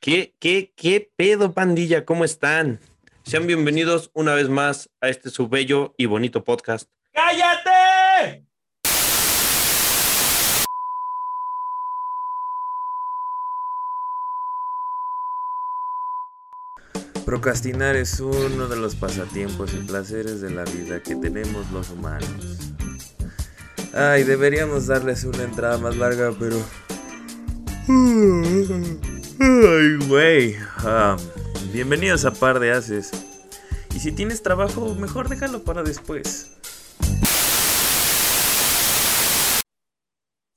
¿Qué, qué, qué pedo, pandilla? ¿Cómo están? Sean bienvenidos una vez más a este su bello y bonito podcast. ¡Cállate! Procrastinar es uno de los pasatiempos y placeres de la vida que tenemos los humanos. Ay, deberíamos darles una entrada más larga, pero... Ay, güey. Ah, bienvenidos a Par de Haces. Y si tienes trabajo, mejor déjalo para después.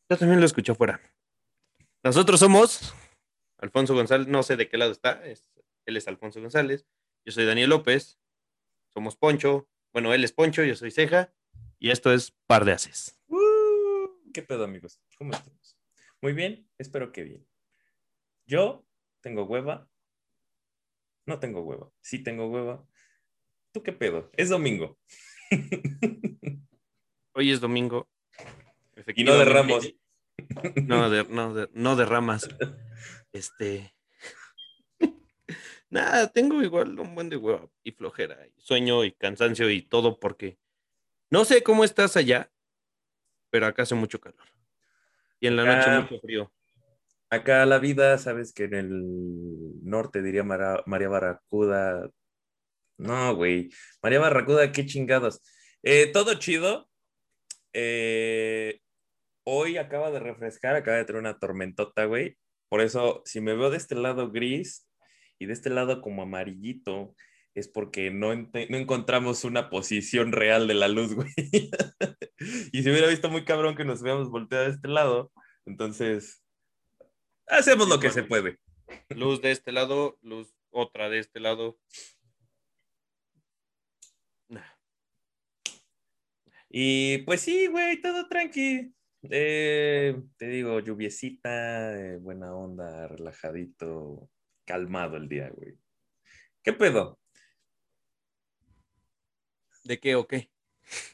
Yo también lo escuché afuera. Nosotros somos Alfonso González, no sé de qué lado está, es- él es Alfonso González, yo soy Daniel López, somos Poncho, bueno, él es Poncho, yo soy Ceja, y esto es Par de Haces. Uh, ¿Qué pedo, amigos? ¿Cómo estamos? Muy bien, espero que bien. Yo tengo hueva. No tengo hueva. Sí tengo hueva. ¿Tú qué pedo? Es domingo. Hoy es domingo. Y no derramos. No, de, no, de- no derramas. Este. Nada, tengo igual un buen de hueva y flojera, y sueño y cansancio y todo porque no sé cómo estás allá, pero acá hace mucho calor. Y en la noche Acá- mucho frío. Acá la vida, sabes que en el norte diría María Barracuda. No, güey. María Barracuda, qué chingados. Eh, todo chido. Eh, hoy acaba de refrescar, acaba de tener una tormentota, güey. Por eso, si me veo de este lado gris y de este lado como amarillito, es porque no, no encontramos una posición real de la luz, güey. y se hubiera visto muy cabrón que nos hubiéramos volteado de este lado, entonces hacemos lo que se puede. Luz de este lado, luz otra de este lado. Y pues sí, güey, todo tranqui. Eh, te digo, lluviecita, eh, buena onda, relajadito, calmado el día, güey. ¿Qué pedo? ¿De qué o qué?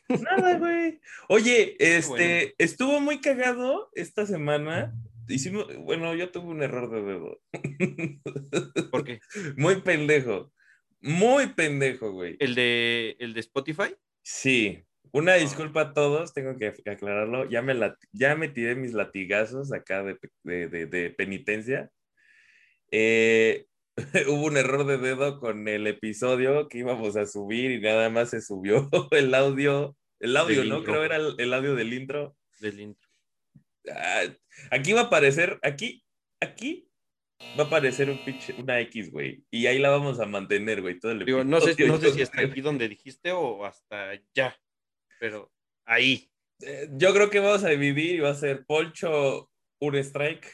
Nada, güey. Oye, este, Bueno. estuvo muy cagado esta semana. Hicimos, bueno, yo tuve un error de dedo. ¿Por qué? Muy pendejo. Muy pendejo, güey. ¿El de, el de Spotify? Sí. Una disculpa a todos, tengo que aclararlo. Ya me, ya me tiré mis latigazos acá de, de- de- de penitencia. Eh, hubo un error de dedo con el episodio que íbamos a subir y nada más se subió el audio. El audio, Del ¿no? intro. Creo era el, el audio del intro. Del intro. Ah, aquí va a aparecer, aquí, aquí va a aparecer un pinche, una X, güey. Y ahí la vamos a mantener, güey, todo el Digo, no sé, no si hasta aquí donde dijiste o hasta allá, pero ahí. Eh, Yo creo que vamos a dividir y va a ser Polcho un strike.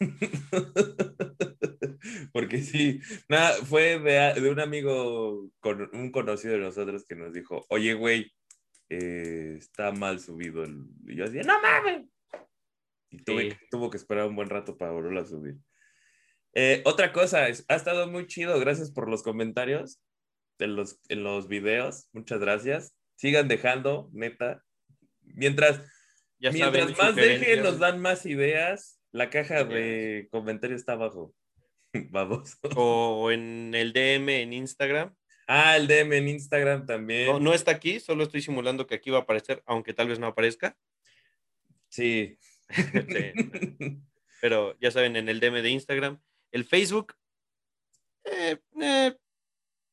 Porque sí, nada, fue de, de un amigo, con un conocido de nosotros que nos dijo, oye, güey, eh, está mal subido. el-". Y yo decía, no mames. Y tuve, Sí. tuvo que esperar un buen rato para volverlo a subir. Eh, otra cosa, es- ha estado muy chido, gracias por los comentarios en los, en los videos, muchas gracias. Sigan dejando, neta. Mientras, Ya Mientras saben, más dejen, nos dan más ideas. La caja de comentarios está abajo. Vamos. O en el DM en Instagram. Ah, el DM en Instagram también. No, no está aquí, solo estoy simulando que aquí va a aparecer, aunque tal vez no aparezca. Sí. Sí, pero ya saben, en el DM de Instagram. El Facebook. eh, eh,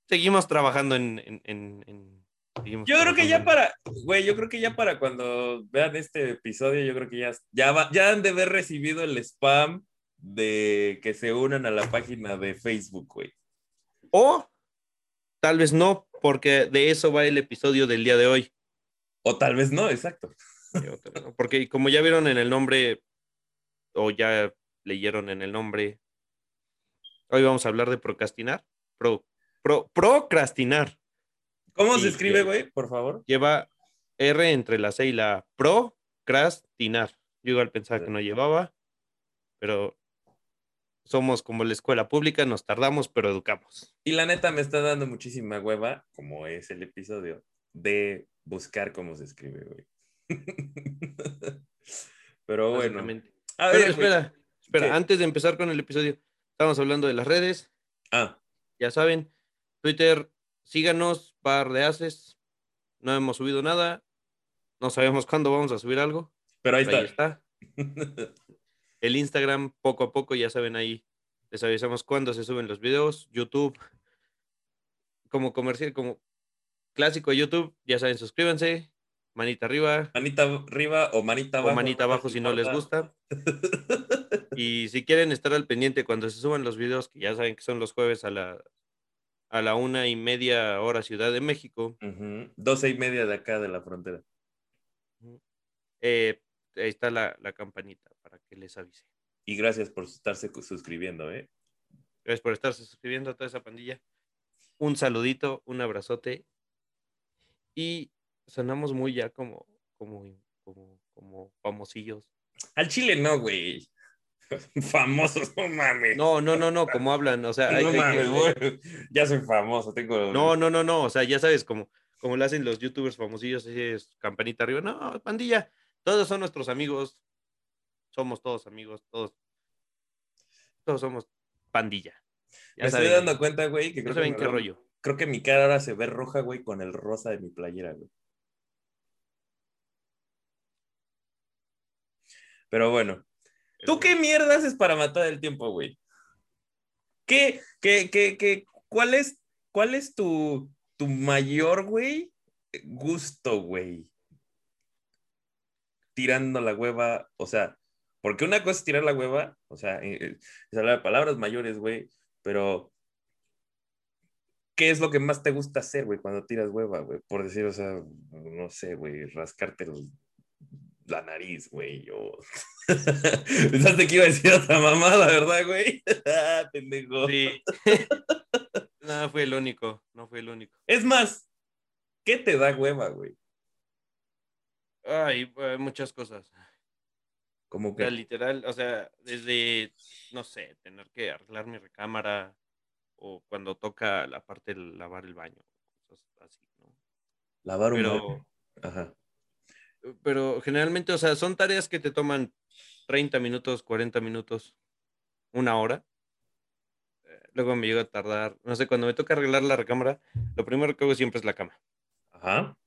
seguimos trabajando en. en- en- en- seguimos Yo creo que ya para, güey, yo creo que ya para cuando vean este episodio, yo creo que ya, ya, va- ya han de haber recibido el spam de que se unan a la página de Facebook, güey. O tal vez no, porque de eso va el episodio del día de hoy. O tal vez no, exacto. Porque como ya vieron en el nombre, o ya leyeron en el nombre, hoy vamos a hablar de procrastinar. Pro, pro- procrastinar. ¿Cómo se escribe, güey? Por favor. Lleva R entre la C y la A. Procrastinar. Yo igual pensaba que no llevaba, pero somos como la escuela pública, nos tardamos, pero educamos. Y la neta me está dando muchísima hueva, como es el episodio, de buscar cómo se escribe, güey. Pero bueno. A ver, espera, espera, ¿Qué? antes de empezar con el episodio, Estamos hablando de las redes, Ah, ya saben. Twitter, síganos, par de haces. No hemos subido nada. No sabemos cuándo vamos a subir algo. pero ahí pero ahí está. está. El Instagram, poco a poco, ya saben ahí. Les avisamos cuándo se suben los videos. YouTube, como comercial, como clásico de YouTube, ya saben, suscríbanse. Manita arriba manita arriba o manita o abajo. manita abajo si no les gusta. Y si quieren estar al pendiente cuando se suban los videos, que ya saben que son los jueves a la, a la una y media hora Ciudad de México, Doce y media de acá de la frontera. eh, ahí está la, la campanita para que les avise. Y gracias por estarse suscribiendo, ¿eh? Gracias por estarse suscribiendo a toda esa pandilla. Un saludito, un abrazote. Y sonamos muy ya como, como, como, como famosillos. Al chile no, güey. Famosos, no mames. No, no, no, no, como hablan. O sea, hay- no hay mames, güey. Ya soy famoso, tengo. No, no, no, no. O sea, ya sabes, como, como lo hacen los youtubers famosillos, así es campanita arriba. No, pandilla. Todos son nuestros amigos. Somos todos amigos, todos. Todos somos pandilla. Ya Me estoy dando cuenta, güey, que creo, que qué rollo. creo que mi cara ahora se ve roja, güey, con el rosa de mi playera, güey. Pero bueno, ¿tú qué mierda haces para matar el tiempo, güey? ¿Qué, qué, qué, qué, cuál es, cuál es tu, tu mayor, güey, gusto, güey? Tirando la hueva, o sea, porque una cosa es tirar la hueva, o sea, eh, eh, es hablar de palabras mayores, güey, pero ¿qué es lo que más te gusta hacer, güey, cuando tiras hueva, güey? Por decir, o sea, no sé, güey, rascarte el- la nariz, güey, o... Pensaste que iba a decir otra mamada, ¿verdad, güey? Pendejo. Sí. no, fue el único. No fue el único. Es más, ¿qué te da hueva, güey? Ay, eh, muchas cosas. Como O sea, que... literal, o sea, desde, no sé, tener que arreglar mi recámara o cuando toca la parte de lavar el baño, cosas así, ¿no? Lavar un Pero, baño. Ajá. Pero generalmente, o sea, son tareas que te toman 30 minutos, 40 minutos, una hora. Eh, Luego me llega a tardar, no sé, cuando me toca arreglar la recámara, lo primero que hago siempre es la cama. Ajá.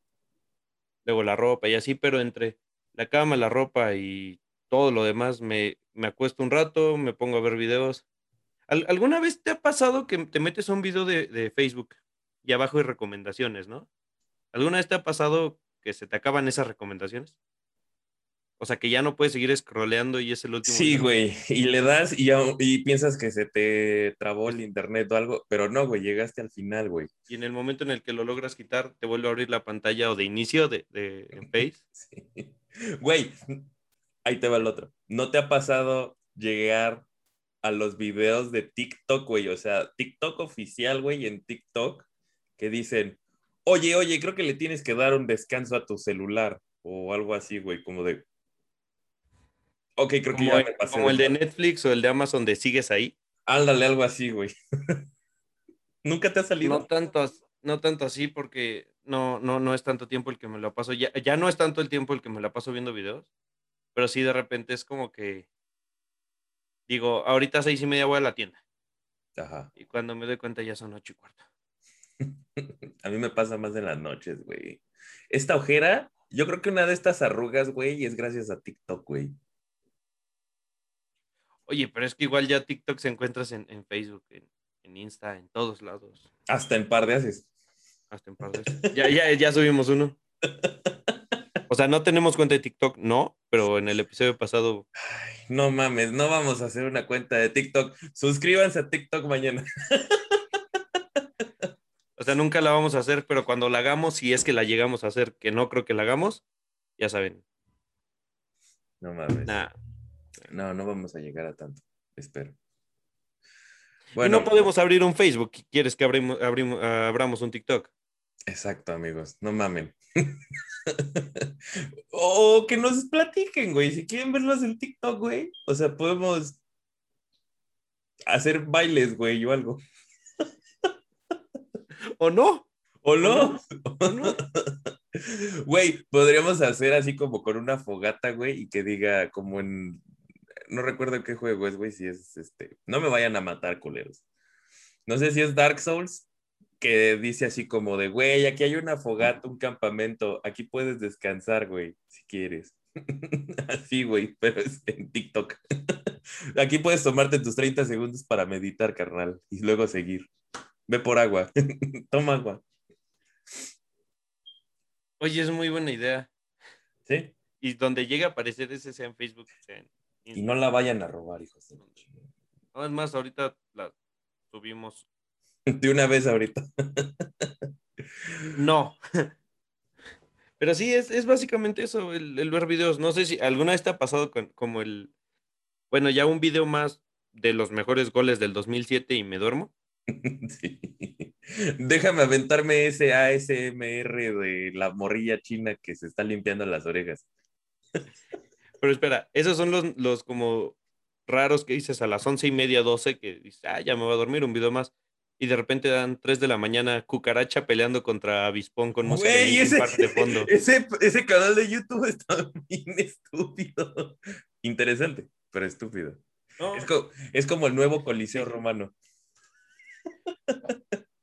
luego la ropa y así, pero entre la cama, la ropa y todo lo demás, me, me acuesto un rato, me pongo a ver videos. ¿Al- ¿Alguna vez te ha pasado que te metes a un video de, de Facebook y abajo hay recomendaciones, ¿no? ¿Alguna vez te ha pasado que se te acaban esas recomendaciones? O sea, que ya no puedes seguir scrolleando y es el último. Sí, güey. Y le das y, ya- y piensas que se te trabó el internet o algo, pero no, güey, llegaste al final, güey. Y en el momento en el que lo logras quitar, te vuelve a abrir la pantalla o de inicio de, de en Face. Sí. Güey, ahí te va el otro. ¿No te ha pasado llegar a los videos de TikTok, güey? O sea, TikTok oficial, güey, en TikTok, que dicen, oye, oye, creo que le tienes que dar un descanso a tu celular o algo así, güey, como de... Ok, creo que Como, ya el, me pasé. como el de lanza". Netflix o el de Amazon de sigues ahí. Ándale, algo así, güey. ¿Nunca te ha salido? No tanto, no tanto así porque no, no, no es tanto tiempo el que me lo paso. Ya, ya no es tanto el tiempo el que me la paso viendo videos, pero sí de repente es como que digo, ahorita a seis y media voy a la tienda. Ajá. Y cuando me doy cuenta ya son ocho y cuarto. A mí me pasa más en las noches, güey. Esta ojera, yo creo que una de estas arrugas, güey, es gracias a TikTok, güey. Oye, pero es que igual ya TikTok se encuentras en, en Facebook, en, en Insta, en todos lados. Hasta en par de haces. Hasta en par de. Ya, ya, ya subimos uno. O sea, no tenemos cuenta de TikTok, no, pero en el episodio pasado No mames, no vamos a hacer una cuenta de TikTok. Suscríbanse a TikTok mañana. O sea, nunca la vamos a hacer, pero cuando la hagamos, si es que la llegamos a hacer, que no creo que la hagamos, ya saben. No mames. Nah. No, no vamos a llegar a tanto. Espero. Y Bueno, no podemos abrir un Facebook. ¿Quieres que abrimos, abrimos- ah, abramos un TikTok? exacto, amigos. No mamen. o que nos platiquen, güey. Si quieren verlos en TikTok, güey. O sea, podemos hacer bailes, güey, o algo. ¿O no? ¿O no? ¿O no? Güey, podríamos hacer así como con una fogata, güey, y que diga como en, no recuerdo qué juego es, güey, si es este. No me vayan a matar, culeros. No sé si es Dark Souls, que dice así como de, güey, aquí hay una fogata, un campamento, aquí puedes descansar, güey, si quieres. así, güey, pero es en TikTok. aquí puedes tomarte tus 30 segundos para meditar, carnal, y luego seguir. Ve por agua. Toma agua. Oye, es muy buena idea. ¿Sí? Y donde llegue a aparecer ese sea en Facebook. sea en Y no la vayan a robar, hijos de. No, es más, ahorita la subimos. De una vez ahorita. No. Pero sí, es, es básicamente eso, el, el ver videos. No sé si alguna vez te ha pasado con, como el, bueno, ya un video más de los mejores goles del 2007 y me duermo. Sí. Déjame aventarme ese ASMR de la morrilla china que se está limpiando las orejas. Pero espera, esos son los, los como raros que dices a las once y media, doce, que dices, ah, ya me voy a dormir, un video más. Y de repente dan 3 de la mañana cucaracha peleando contra avispón con música Güey, ese, de fondo. ese, ese canal de YouTube está bien estúpido. Interesante, pero estúpido. No, Es, co- es como el nuevo Coliseo Romano.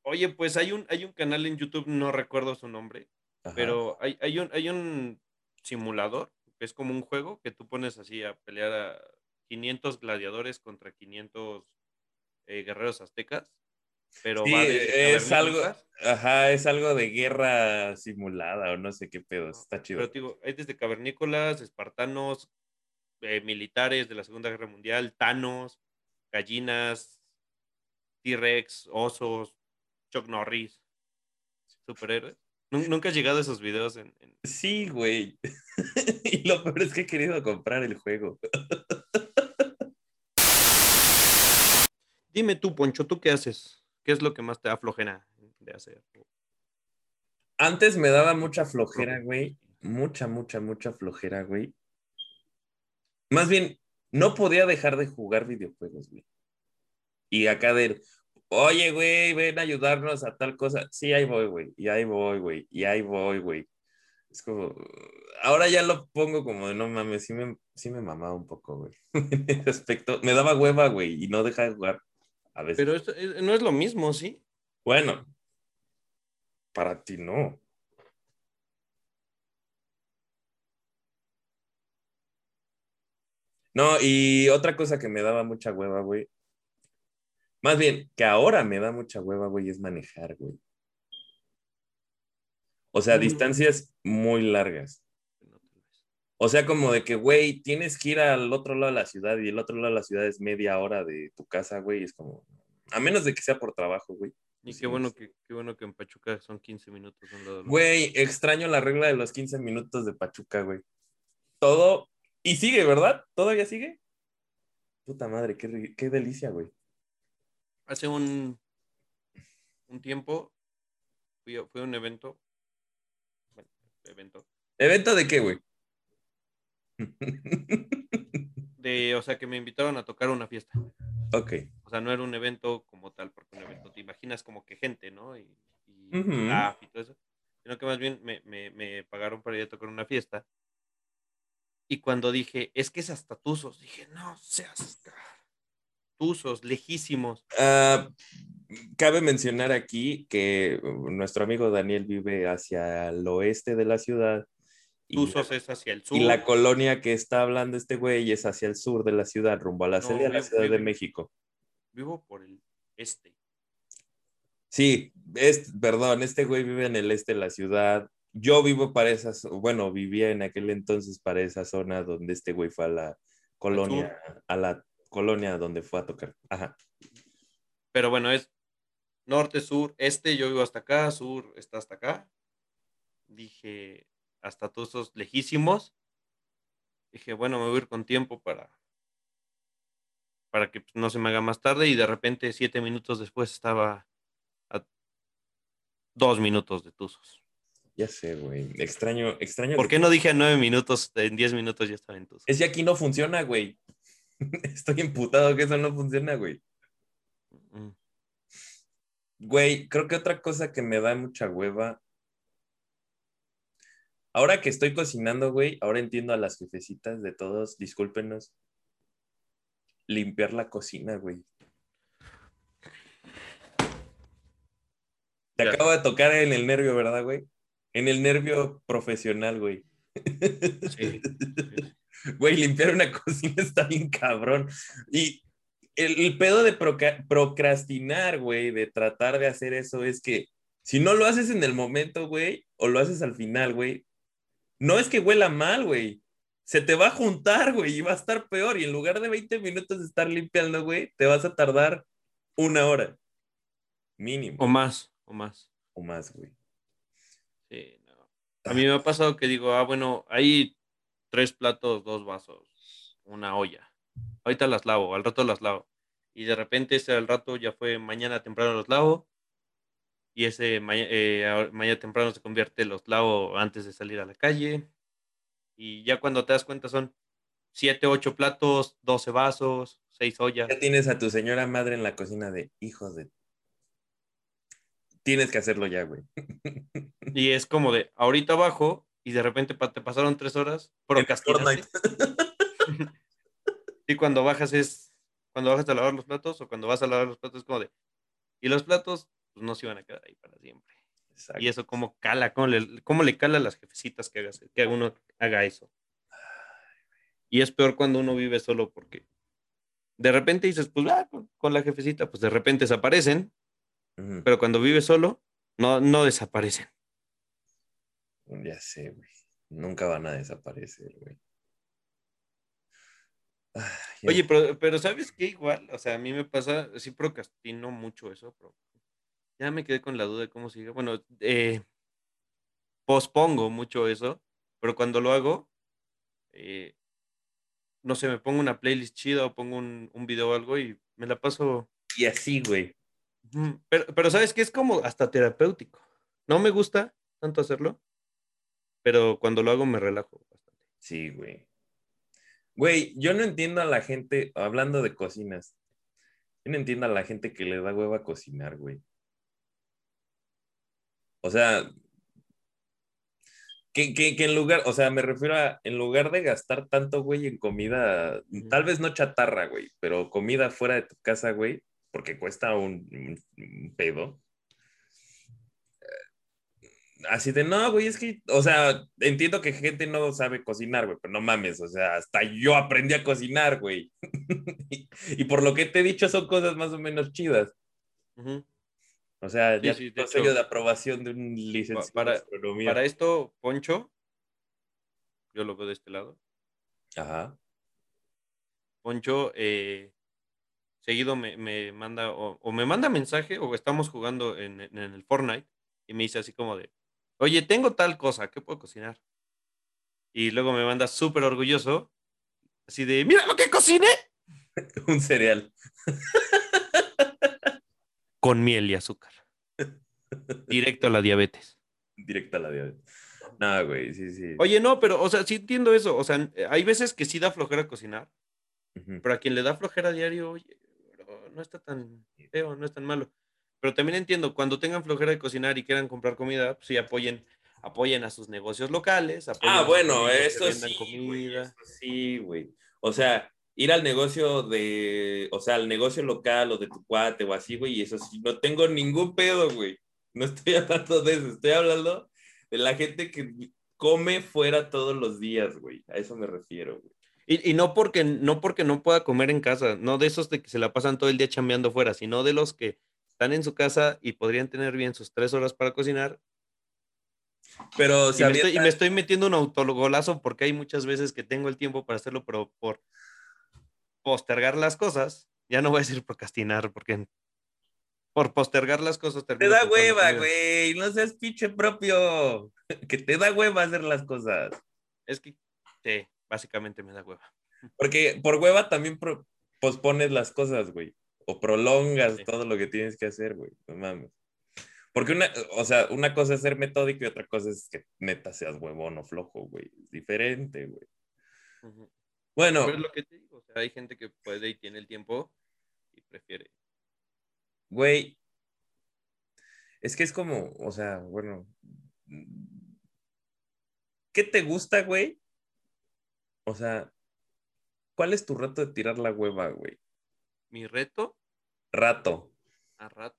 Oye, pues hay un, hay un canal en YouTube, no recuerdo su nombre, Ajá. pero hay, hay, un, hay un simulador, que es como un juego que tú pones así a pelear a 500 gladiadores contra 500 eh, guerreros aztecas. Pero Sí, es algo, ajá, es algo de guerra simulada o no sé qué pedo, está chido. Pero digo, hay desde cavernícolas, espartanos, eh, militares de la Segunda Guerra Mundial, tanos, gallinas, T-Rex, osos, Chuck Norris, superhéroes. Nun- Nunca has llegado a esos videos en, en- Sí, güey. y lo peor es que he querido comprar el juego. Dime tú, Poncho, ¿tú qué haces? ¿Qué es lo que más te da flojera de hacer? Antes me daba mucha flojera, güey. Mucha, mucha, mucha flojera, güey. Más bien, no podía dejar de jugar videojuegos, güey. Y acá de, oye, güey, ven a ayudarnos a tal cosa. Sí, ahí voy, güey. Y ahí voy, güey. Y ahí voy, güey. Es como, ahora ya lo pongo como de, no mames, sí me, sí me mamaba un poco, güey. En ese aspecto, me daba hueva, güey, y no deja de jugar a veces. Pero esto eh, no es lo mismo, ¿sí? Bueno, para ti no. No, y otra cosa que me daba mucha hueva, güey. Más bien, que ahora me da mucha hueva, güey, es manejar, güey. O sea, Mm. distancias muy largas. O sea, como de que, güey, tienes que ir al otro lado de la ciudad y el otro lado de la ciudad es media hora de tu casa, güey. Es como, a menos de que sea por trabajo, güey. Y qué bueno que, qué bueno que en Pachuca son 15 minutos. un. Güey, extraño la regla de los 15 minutos de Pachuca, güey. Todo. Y sigue, ¿verdad? ¿Todavía sigue? Puta madre, qué, qué delicia, güey. Hace un, un tiempo fui a, fui a un evento. Bueno, evento. ¿Evento de qué, güey? De, o sea, que me invitaron a tocar una fiesta. ok. O sea, no era un evento como tal, porque un evento te imaginas como que gente, ¿no? Y, y y todo eso. Sino que más bien me, me, me pagaron para ir a tocar una fiesta. Y cuando dije, es que es hasta Tuzos, dije, no seas Tuzos, lejísimos. Ah, cabe mencionar aquí que uh, nuestro amigo Daniel vive hacia el oeste de la ciudad. Y Tuzos la, es hacia el sur. y la colonia que está hablando este güey es hacia el sur de la ciudad, rumbo a la No, de la Ciudad de México. Vivo por el este. Sí, es, perdón, este güey vive en el este de la ciudad. Yo vivo para esas, bueno, vivía en aquel entonces para esa zona donde este güey fue a la colonia, a la colonia donde fue a tocar. Ajá. Pero bueno, es norte, sur, este, yo vivo hasta acá, sur está hasta acá. Dije, hasta todos esos lejísimos. Dije, bueno, me voy a ir con tiempo para, para que pues, no se me haga más tarde. Y de repente, siete minutos después, estaba a dos minutos de Tuzos. Ya sé, güey. Extraño, extraño. ¿Por qué no dije a nueve minutos? En diez minutos ya estaba en Tuzos. Es que aquí no funciona, güey. Estoy imputado que eso no funciona, güey. Mm. Güey, creo que otra cosa que me da mucha hueva. Ahora que estoy cocinando, güey, ahora entiendo a las jefecitas de todos, discúlpenos. limpiar la cocina, güey. Te Ya. acabo de tocar en el nervio, ¿verdad, güey? En el nervio profesional, güey. Sí. Güey, limpiar una cocina está bien cabrón. Y el, el pedo de procrastinar, güey, de tratar de hacer eso es que si no lo haces en el momento, güey, o lo haces al final, güey, no es que huela mal, güey. Se te va a juntar, güey, y va a estar peor. Y en lugar de 20 minutos de estar limpiando, güey, te vas a tardar una hora. Mínimo. O más, o más. O más, güey. Sí, no. A mí me ha pasado que digo, ah, bueno, hay tres platos, dos vasos, una olla. Ahorita las lavo, al rato las lavo. Y de repente ese al rato ya fue mañana temprano los lavo. Y ese ma- eh, mañana temprano se convierte los lavo antes de salir a la calle. Y ya cuando te das cuenta son siete, ocho platos, 12 vasos, seis ollas. Ya tienes a tu señora madre en la cocina de hijos de. Tienes que hacerlo ya, güey. Y es como de, ahorita bajo y de repente te pasaron tres horas, procrastinaste. Y cuando bajas es, cuando bajas a lavar los platos o cuando vas a lavar los platos es como de, y los platos pues no se iban a quedar ahí para siempre. Exacto. Y eso como cala, cómo le, cómo le cala a las jefecitas que, hagas, que uno haga eso. Y es peor cuando uno vive solo porque de repente dices, pues ah, con, con la jefecita, pues de repente desaparecen, pero cuando vives solo, no, no desaparecen. Ya sé, güey. Nunca van a desaparecer, güey. Ya- Oye, pero, pero ¿sabes qué? Igual, o sea, a mí me pasa, sí procrastino mucho eso, pero ya me quedé con la duda de cómo sigue. Bueno, eh, pospongo mucho eso, pero cuando lo hago, eh, no sé, me pongo una playlist chida o pongo un, un video o algo y me la paso. y así, güey. Pero, pero ¿sabes qué? Es como hasta terapéutico. No me gusta tanto hacerlo, pero cuando lo hago me relajo bastante. Sí, güey. Güey, yo no entiendo a la gente, hablando de cocinas, yo no entiendo a la gente que le da hueva a cocinar, güey. O sea, que, que, que en lugar, o sea, me refiero a, en lugar de gastar tanto, güey, en comida, tal vez no chatarra, güey, pero comida fuera de tu casa, güey, porque cuesta un, un- un pedo. Así de, no, güey, es que, o sea, entiendo que gente no sabe cocinar, güey, pero no mames, o sea, hasta yo aprendí a cocinar, güey. y, y por lo que te he dicho son cosas más o menos chidas. O sea, Sí, ya sí, de sello de aprobación de un licenciado para- en astronomía. Para esto, Poncho, yo lo veo de este lado. Ajá. Poncho eh, seguido me, me manda o, o me manda mensaje o estamos jugando en, en el Fortnite y me dice así como de, oye, tengo tal cosa, ¿qué puedo cocinar? Y luego me manda súper orgulloso, así de, mira lo que cociné Un cereal. con miel y azúcar. Directo a la diabetes. Directa a la diabetes. No, güey, sí, sí. Oye, no, pero, o sea, sí entiendo eso. O sea, hay veces que sí da flojera cocinar, pero a quien le da flojera diario, oye, no está tan feo, no es tan malo. Pero también entiendo, cuando tengan flojera de cocinar y quieran comprar comida, pues sí apoyen, apoyen a sus negocios locales. Ah, bueno, vendan sí, güey, sí, güey. O sea, ir al negocio de, o sea, al negocio local o de tu cuate o así, güey, y eso sí, no tengo ningún pedo, güey. No estoy hablando de eso, estoy hablando de la gente que come fuera todos los días, güey. A eso me refiero, güey. Y, y no porque no porque no pueda comer en casa, no de esos de que se la pasan todo el día chambeando fuera, sino de los que están en su casa y podrían tener bien sus tres horas para cocinar. Pero Y se me, estoy, y me estoy metiendo un autogolazo porque hay muchas veces que tengo el tiempo para hacerlo, pero por postergar las cosas, ya no voy a decir procrastinar, porque por postergar las cosas Te da hueva, güey. No seas pinche propio. Que te da hueva hacer las cosas. Es que, sí, básicamente me da hueva. Porque por hueva también pospones las cosas, güey. O prolongas Sí. todo lo que tienes que hacer, güey. No mames. Porque una, o sea, una cosa es ser metódico y otra cosa es que neta seas huevón o flojo, güey. Es diferente, güey. Bueno, Pero es lo que te digo, o sea, hay gente que puede y tiene el tiempo y prefiere. güey. Es que es como, o sea, bueno. ¿Qué te gusta, güey? O sea, ¿cuál es tu rato de tirar la hueva, güey? Mi reto Rato. a rato.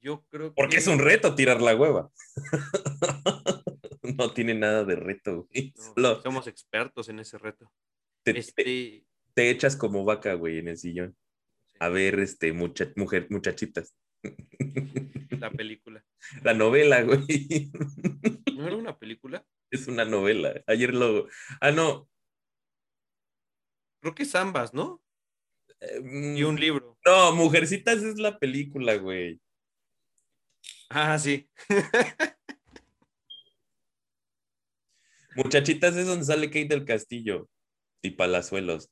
Yo creo Porque que. es un reto tirar la hueva. no tiene nada de reto, güey. No, Solo Somos expertos en ese reto. te, te- Este. te echas como vaca, güey, en el sillón. A ver, este, mucha- mujer, muchachitas. La película. La novela, güey. ¿No era una película? Es una novela. Ayer lo. Ah, no. Creo que es ambas, ¿no? Y un mm, libro. No, Mujercitas es la película, güey. Ah, sí. Muchachitas es donde sale Kate del Castillo y Palazuelos.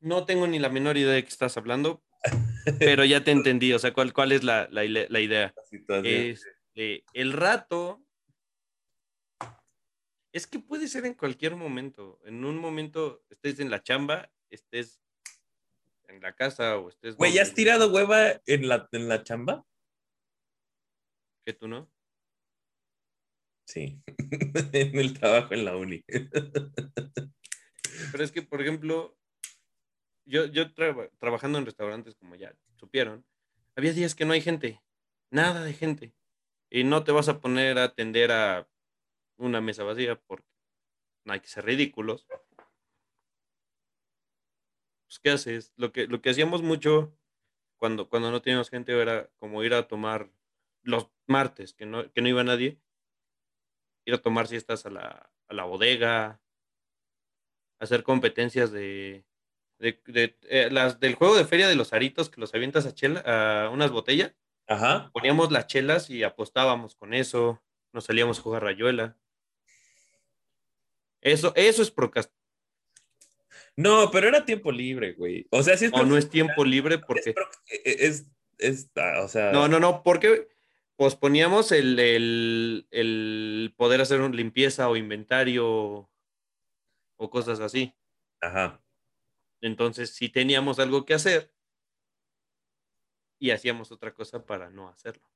No tengo ni la menor idea de qué estás hablando, pero ya te entendí. O sea, ¿cuál, cuál es la, la la idea? La situación. Este, el rato es que puede ser en cualquier momento. En un momento estés en la chamba, estés en la casa o estés. Güey, ¿ya has tirado hueva en la, en la chamba? Que tú no. Sí. en el trabajo en la uni. Pero es que, por ejemplo, yo, yo traba- trabajando en restaurantes, como ya supieron, había días que no hay gente, nada de gente. Y no te vas a poner a atender a una mesa vacía porque no hay que ser ridículos. Pues, ¿qué haces? Lo que, lo que hacíamos mucho cuando, cuando no teníamos gente era como ir a tomar los martes, que no, que no iba nadie, ir a tomar siestas a la, a la bodega, hacer competencias de, de, de, eh, las del juego de feria de los aritos que los avientas a chela, a unas botellas, Ajá. poníamos las chelas y apostábamos con eso, nos salíamos a jugar rayuela. Eso, eso es procrastinación. No, pero era tiempo libre, güey. O sea, sí es O no es tiempo libre porque. Es, es, es- ah, o sea, No, no, no, porque posponíamos el, el, el poder hacer una limpieza o inventario o cosas así. Ajá. Entonces, si teníamos algo que hacer y hacíamos otra cosa para no hacerlo.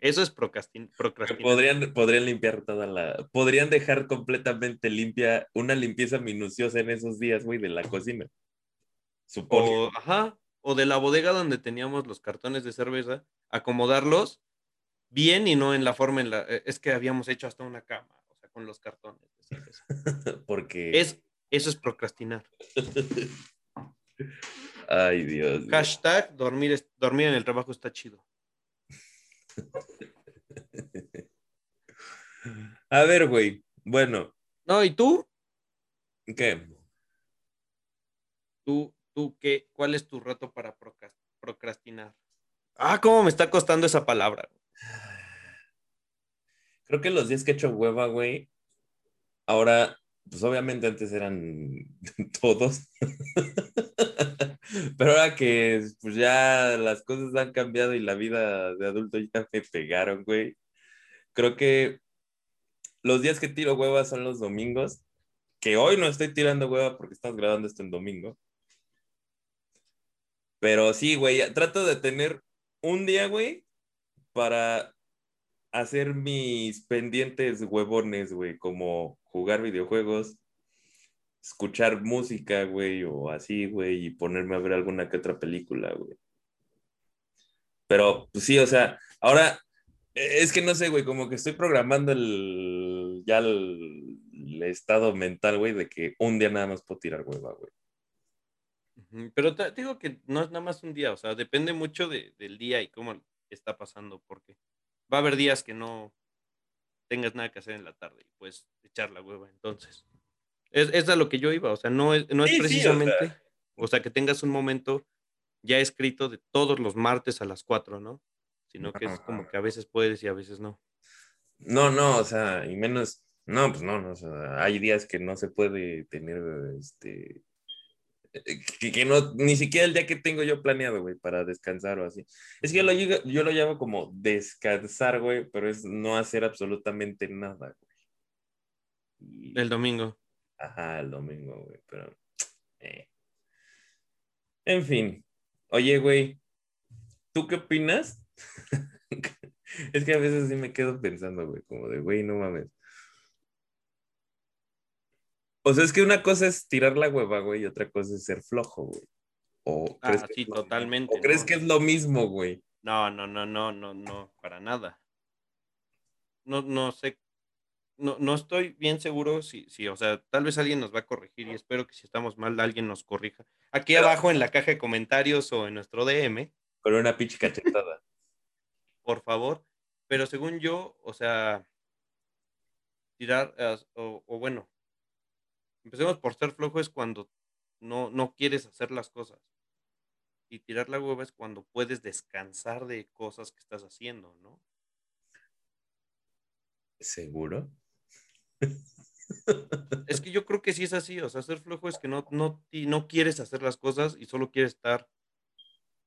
Eso es procrastin- procrastinar. Podrían, podrían limpiar toda la. Podrían dejar completamente limpia una limpieza minuciosa en esos días, güey, de la cocina. Supongo. O, ajá, o de la bodega donde teníamos los cartones de cerveza, acomodarlos bien y no en la forma en la... eh, Es que habíamos hecho hasta una cama, o sea, con los cartones de cerveza. Porque. Es, eso es procrastinar. Ay, Dios. Hashtag dormir, dormir en el trabajo está chido. A ver, güey. Bueno, No, ¿y tú? ¿qué? ¿Tú, tú qué? ¿Cuál es tu reto para procras- procrastinar? Ah, cómo me está costando esa palabra. Creo que los días que he hecho hueva, güey, ahora, pues obviamente antes eran todos, pero ahora que pues ya las cosas han cambiado y la vida de adulto ya me pegaron, güey, creo que los días que tiro hueva son los domingos, que hoy no estoy tirando hueva porque estamos grabando esto en domingo. Pero sí, güey, trato de tener un día, güey, para hacer mis pendientes huevones, güey, como jugar videojuegos, escuchar música, güey, o así, güey, y ponerme a ver alguna que otra película, güey. Pero, pues sí, o sea, ahora, eh, es que no sé, güey, como que estoy programando el, ya el, estado mental, güey, de que un día nada más puedo tirar hueva, güey. Pero te digo que no es nada más un día, o sea, depende mucho de- del día y cómo está pasando, porque va a haber días que no tengas nada que hacer en la tarde y puedes echar la hueva, entonces. Es, es a lo que yo iba, o sea, no es, no es Sí, sí, o precisamente, o sea, que tengas un momento ya escrito de todos los martes a las 4, ¿no? Sino que es como que a veces puedes y a veces no. No, no, o sea, y menos, no, pues no, no, o sea, hay días que no se puede tener, este, eh, que, que no, ni siquiera el día que tengo yo planeado, güey, para descansar o así. Es que yo lo, digo- yo lo llamo como descansar, güey, pero es no hacer absolutamente nada, güey. Y- El domingo. Ajá, el domingo, güey, pero... eh. En fin, oye, güey, ¿tú qué opinas? es que a veces sí me quedo pensando, güey, como de, güey, no mames. O sea, es que una cosa es tirar la hueva, güey, y otra cosa es ser flojo, güey. ¿O Ah, crees que sí, es lo- totalmente, ¿O crees que es lo mismo, güey? No, no, no, no, no, no, para nada. No, no sé. No, no estoy bien seguro si, si, o sea, tal vez alguien nos va a corregir y espero que si estamos mal alguien nos corrija. Aquí abajo en la caja de comentarios o en nuestro DM, Con una pinche cachetada. por favor. Pero según yo, o sea, tirar, eh, o, o bueno, empecemos por ser flojo es cuando no, no quieres hacer las cosas. Y tirar la hueva es cuando puedes descansar de cosas que estás haciendo, ¿no? ¿Seguro? Es que yo creo que sí es así, o sea, ser flojo es que no, no, no quieres hacer las cosas y solo quieres estar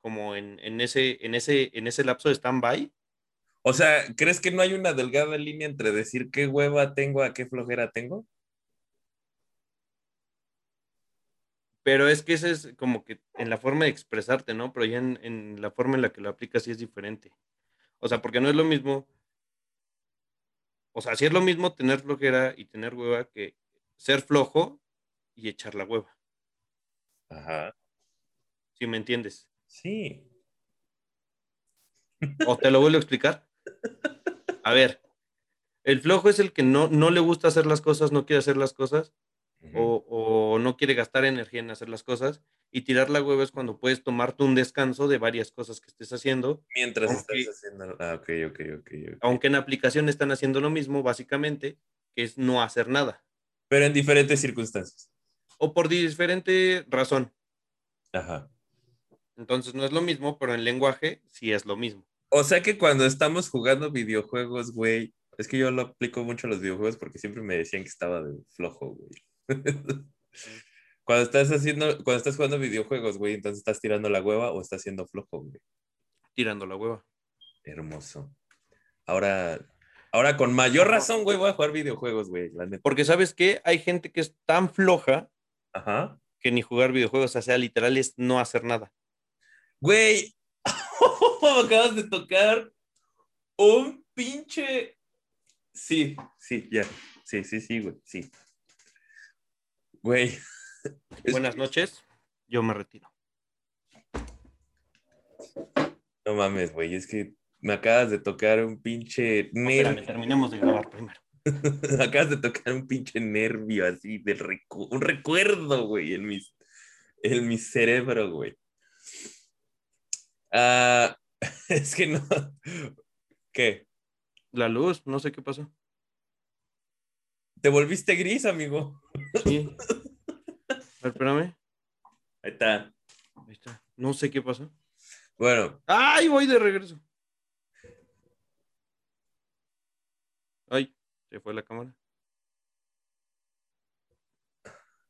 como en, en ese, en ese, en ese lapso de stand-by. O sea, ¿crees que no hay una delgada línea entre decir qué hueva tengo a qué flojera tengo? Pero es que ese es como que en la forma de expresarte, ¿no? Pero ya en, en la forma en la que lo aplicas sí es diferente. O sea, porque no es lo mismo. O sea, sí es lo mismo tener flojera y tener hueva que ser flojo y echar la hueva. Ajá. ¿Sí me entiendes? Sí. ¿O te lo vuelvo a explicar? A ver, el flojo es el que no, no le gusta hacer las cosas, no quiere hacer las cosas, o, o no quiere gastar energía en hacer las cosas, y tirar la hueva es cuando puedes tomarte un descanso de varias cosas que estés haciendo, Mientras Ok. estás haciendo. Ah, ok. aunque en aplicación están haciendo lo mismo, básicamente, que es no hacer nada, Pero en diferentes circunstancias. o por diferente razón. Ajá. Entonces no es lo mismo, pero en lenguaje sí es lo mismo. O sea que cuando estamos jugando videojuegos, güey, es que yo lo aplico mucho a los videojuegos porque siempre me decían que estaba de flojo, güey. cuando estás haciendo, cuando estás jugando videojuegos, güey, entonces estás tirando la hueva o estás siendo flojo, güey. Tirando la hueva. Hermoso. Ahora, ahora con mayor razón, güey, voy a jugar videojuegos, güey, la neta. Porque sabes que hay gente que es tan floja Ajá. que ni jugar videojuegos, o sea, literal es no hacer nada. Güey, acabas de tocar un pinche. Sí, sí, ya. Sí, sí, sí, güey, sí. Güey. Buenas noches, yo me retiro. No mames, güey, es que me acabas de tocar un pinche No, espérame, nervio. terminemos de grabar primero. me acabas de tocar un pinche nervio así, del recu- un recuerdo, güey, en, mis, en mi cerebro, güey. Ah, es que no. ¿Qué? La luz, no sé qué pasó. Te volviste gris, amigo. Sí. A ver, espérame. Ahí está. Ahí está. No sé qué pasó. Bueno, ¡Ay, voy de regreso! Ay, se fue la cámara.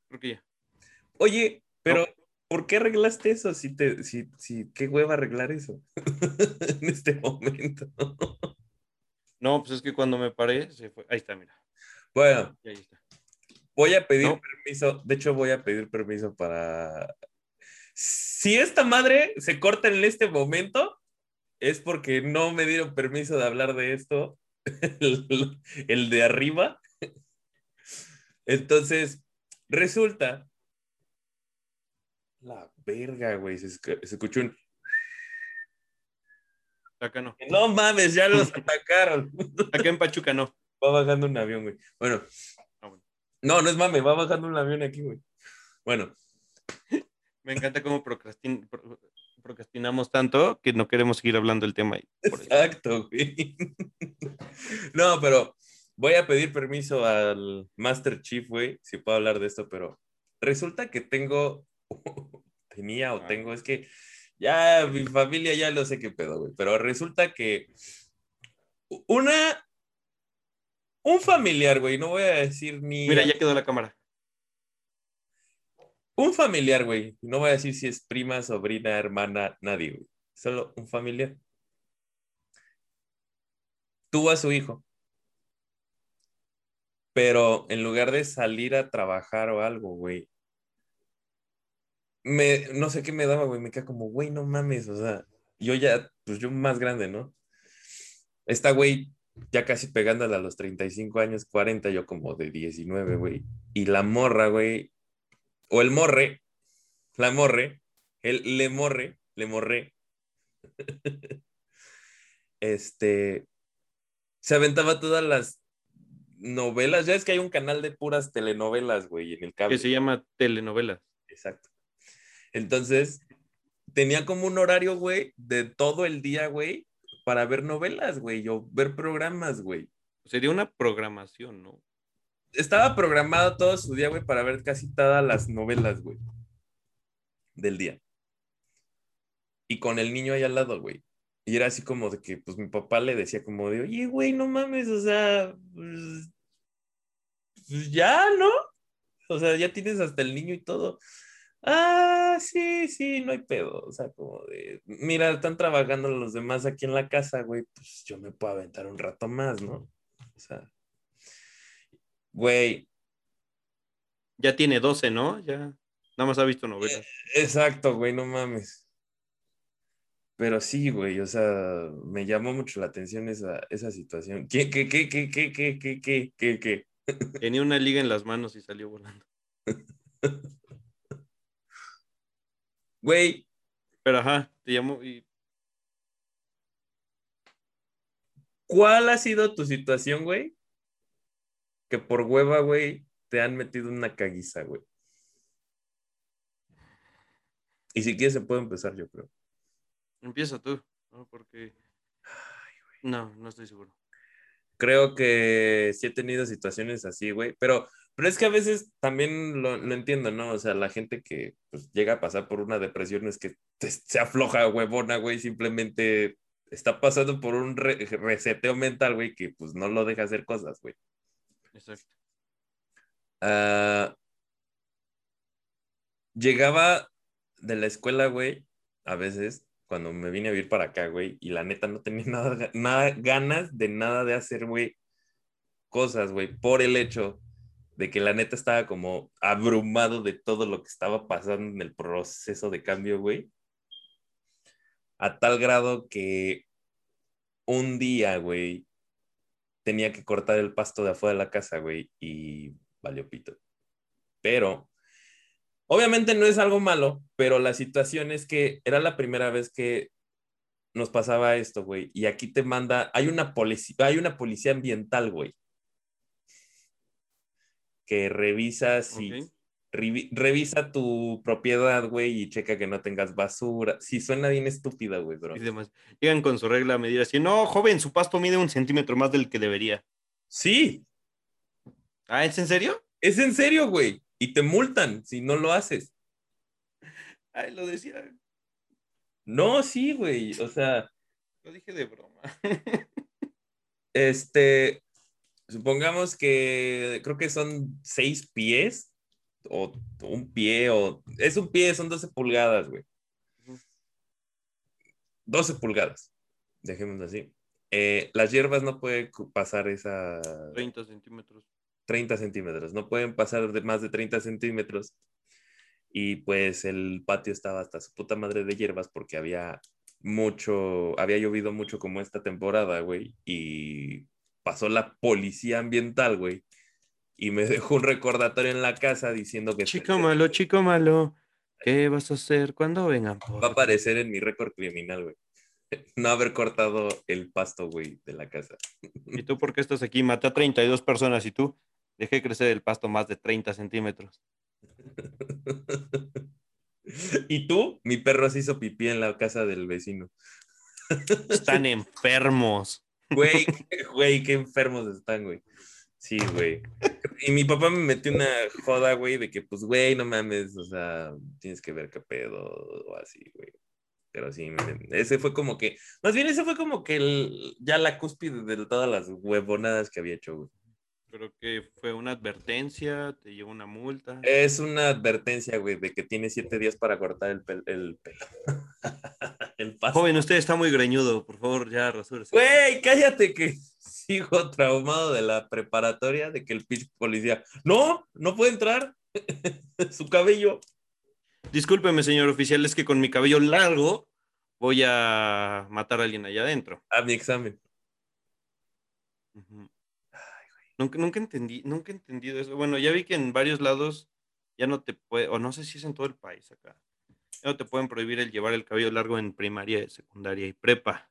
Creo que ya. oye, pero ¿por qué arreglaste eso? Si te, si, si, qué hueva arreglar eso en este momento. No, pues es que cuando me paré, se fue. Ahí está, mira. Bueno, Y ahí está. voy a pedir No. permiso. De hecho, voy a pedir permiso para. Si esta madre se corta en este momento, es porque no me dieron permiso de hablar de esto, el, el de arriba. Entonces, resulta. La verga, güey. Se, se escuchó un. Acá no. No mames, ya los atacaron. Acá en Pachuca no. Va bajando un avión, güey. Bueno. Ah, bueno. No, no es mame, va bajando un avión aquí, güey. Bueno, Me encanta cómo procrastin- pro- procrastinamos tanto que no queremos seguir hablando del tema. exacto, güey. No, pero voy a pedir permiso al Master Chief, güey, si puedo hablar de esto, pero resulta que tengo, tenía o Ah. tengo, es que ya mi familia ya lo sé qué pedo, güey, pero resulta que una, un familiar, güey, no voy a decir ni... Mira, ya quedó la cámara. Un familiar, güey. No voy a decir si es prima, sobrina, hermana, nadie, güey. Solo un familiar. Tuvo a su hijo. Pero en lugar de salir a trabajar o algo, güey. Me, no sé qué me daba, güey. Me queda como, güey, no mames. O sea, yo ya, pues yo más grande, ¿no? Esta güey ya casi pegándole a los 35 años, 40, yo como de 19, güey. Y la morra, güey, o el morre, la morre, el le morre, le morre. este, se aventaba todas las novelas. Ya es que hay un canal de puras telenovelas, güey, en el cable. Que se llama telenovelas. Exacto. Entonces, tenía como un horario, güey, de todo el día, güey, para ver novelas, güey, o ver programas, güey. Sería una programación, ¿no? Estaba programado todo su día, güey, para ver casi todas las novelas, güey, del día. Y con el niño ahí al lado, güey. Y era así como de que, pues mi papá le decía como de, oye, güey, no mames, o sea, pues, pues ya, ¿no? O sea, ya tienes hasta el niño y todo. Ah, sí, sí, no hay pedo. O sea, como de, mira, están trabajando los demás aquí en la casa, güey, pues yo me puedo aventar un rato más, ¿no? O sea, güey, Ya tiene 12, ¿no? Ya. Nada más ha visto novelas. exacto, güey, no mames. Pero sí, güey, o sea, me llamó mucho la atención esa, esa situación. ¿Qué, qué, qué, qué, qué, qué, qué, qué, qué, qué? Tenía una liga en las manos y salió volando. Güey, Pero ajá, te llamo y ¿cuál ha sido tu situación, güey? Que por hueva, güey, te han metido una caguiza, güey. Y si quieres se puede empezar, yo creo. empieza tú, ¿no? Porque. No, no estoy seguro. Creo que sí he tenido situaciones así, güey, pero, pero es que a veces también lo, lo entiendo, ¿no? O sea, la gente que pues, llega a pasar por una depresión es que se afloja huevona, güey, simplemente está pasando por un re- reseteo mental, güey, que pues no lo deja hacer cosas, güey. Exacto. Ah, llegaba de la escuela, güey, a veces, cuando me vine a vivir para acá, güey, y la neta no tenía nada, nada ganas de nada de hacer, güey, cosas, güey, por el hecho de que la neta estaba como abrumado de todo lo que estaba pasando en el proceso de cambio, güey. A tal grado que un día, güey, tenía que cortar el pasto de afuera de la casa, güey, y valió pito. Pero, obviamente no es algo malo, pero la situación es que era la primera vez que nos pasaba esto, güey, y aquí te manda, hay una policía, hay una policía ambiental, güey, que revisa si, revisa tu propiedad, güey, y checa que no tengas basura. Si suena bien estúpida, güey, bro. Y demás. Llegan con su regla a medir así. No, joven, su pasto mide un centímetro más del que debería. Sí, Ah, ¿es en serio? es en serio, güey, y te multan si no lo haces. Ay, lo decía. No, sí, güey, o sea, Lo dije de broma. Este, supongamos que creo que son seis pies o un pie o es un pie, son 12 pulgadas, güey. Ujú. 12 pulgadas, dejémoslo así. Eh, las hierbas no pueden pasar esa 30 centímetros. 30 centímetros, no pueden pasar de más de 30 centímetros. Y pues el patio estaba hasta su puta madre de hierbas porque había mucho, había llovido mucho como esta temporada, güey. Y pasó la policía ambiental, güey. Y me dejó un recordatorio en la casa diciendo que Chico malo, chico malo. ¿Qué vas a hacer cuando vengan por va a aparecer en mi récord criminal, güey. No haber cortado el pasto, güey, de la casa. ¿Y tú por qué estás aquí? Maté a 32 personas y tú dejé crecer el pasto más de 30 centímetros. y tú, mi perro se hizo pipí en la casa del vecino. Están enfermos. Güey, güey, qué enfermos están, güey. Sí, güey. Y mi papá me metió una joda, güey, de que, pues, güey, no mames, o sea, tienes que ver qué pedo o así, güey. Pero sí, ese fue como que, más bien ese fue como que el- ya la cúspide de todas las huevonadas que había hecho, güey. Creo que fue una advertencia, te llevó una multa. Es una advertencia, güey, de que tiene siete días para cortar el, pel- el pelo. el paso. Joven, usted está muy greñudo, por favor, ya rasúrese. Güey, cállate que sigo traumado de la preparatoria de que el pitch policía, no, no puede entrar. Su cabello. Discúlpeme, señor oficial, es que con mi cabello largo voy a matar a alguien allá adentro. A mi examen. Ujú. Nunca, nunca entendí, nunca he entendido eso. Bueno, ya vi que en varios lados ya no te puede, o no sé si es en todo el país acá, ya no te pueden prohibir el llevar el cabello largo en primaria, secundaria y prepa.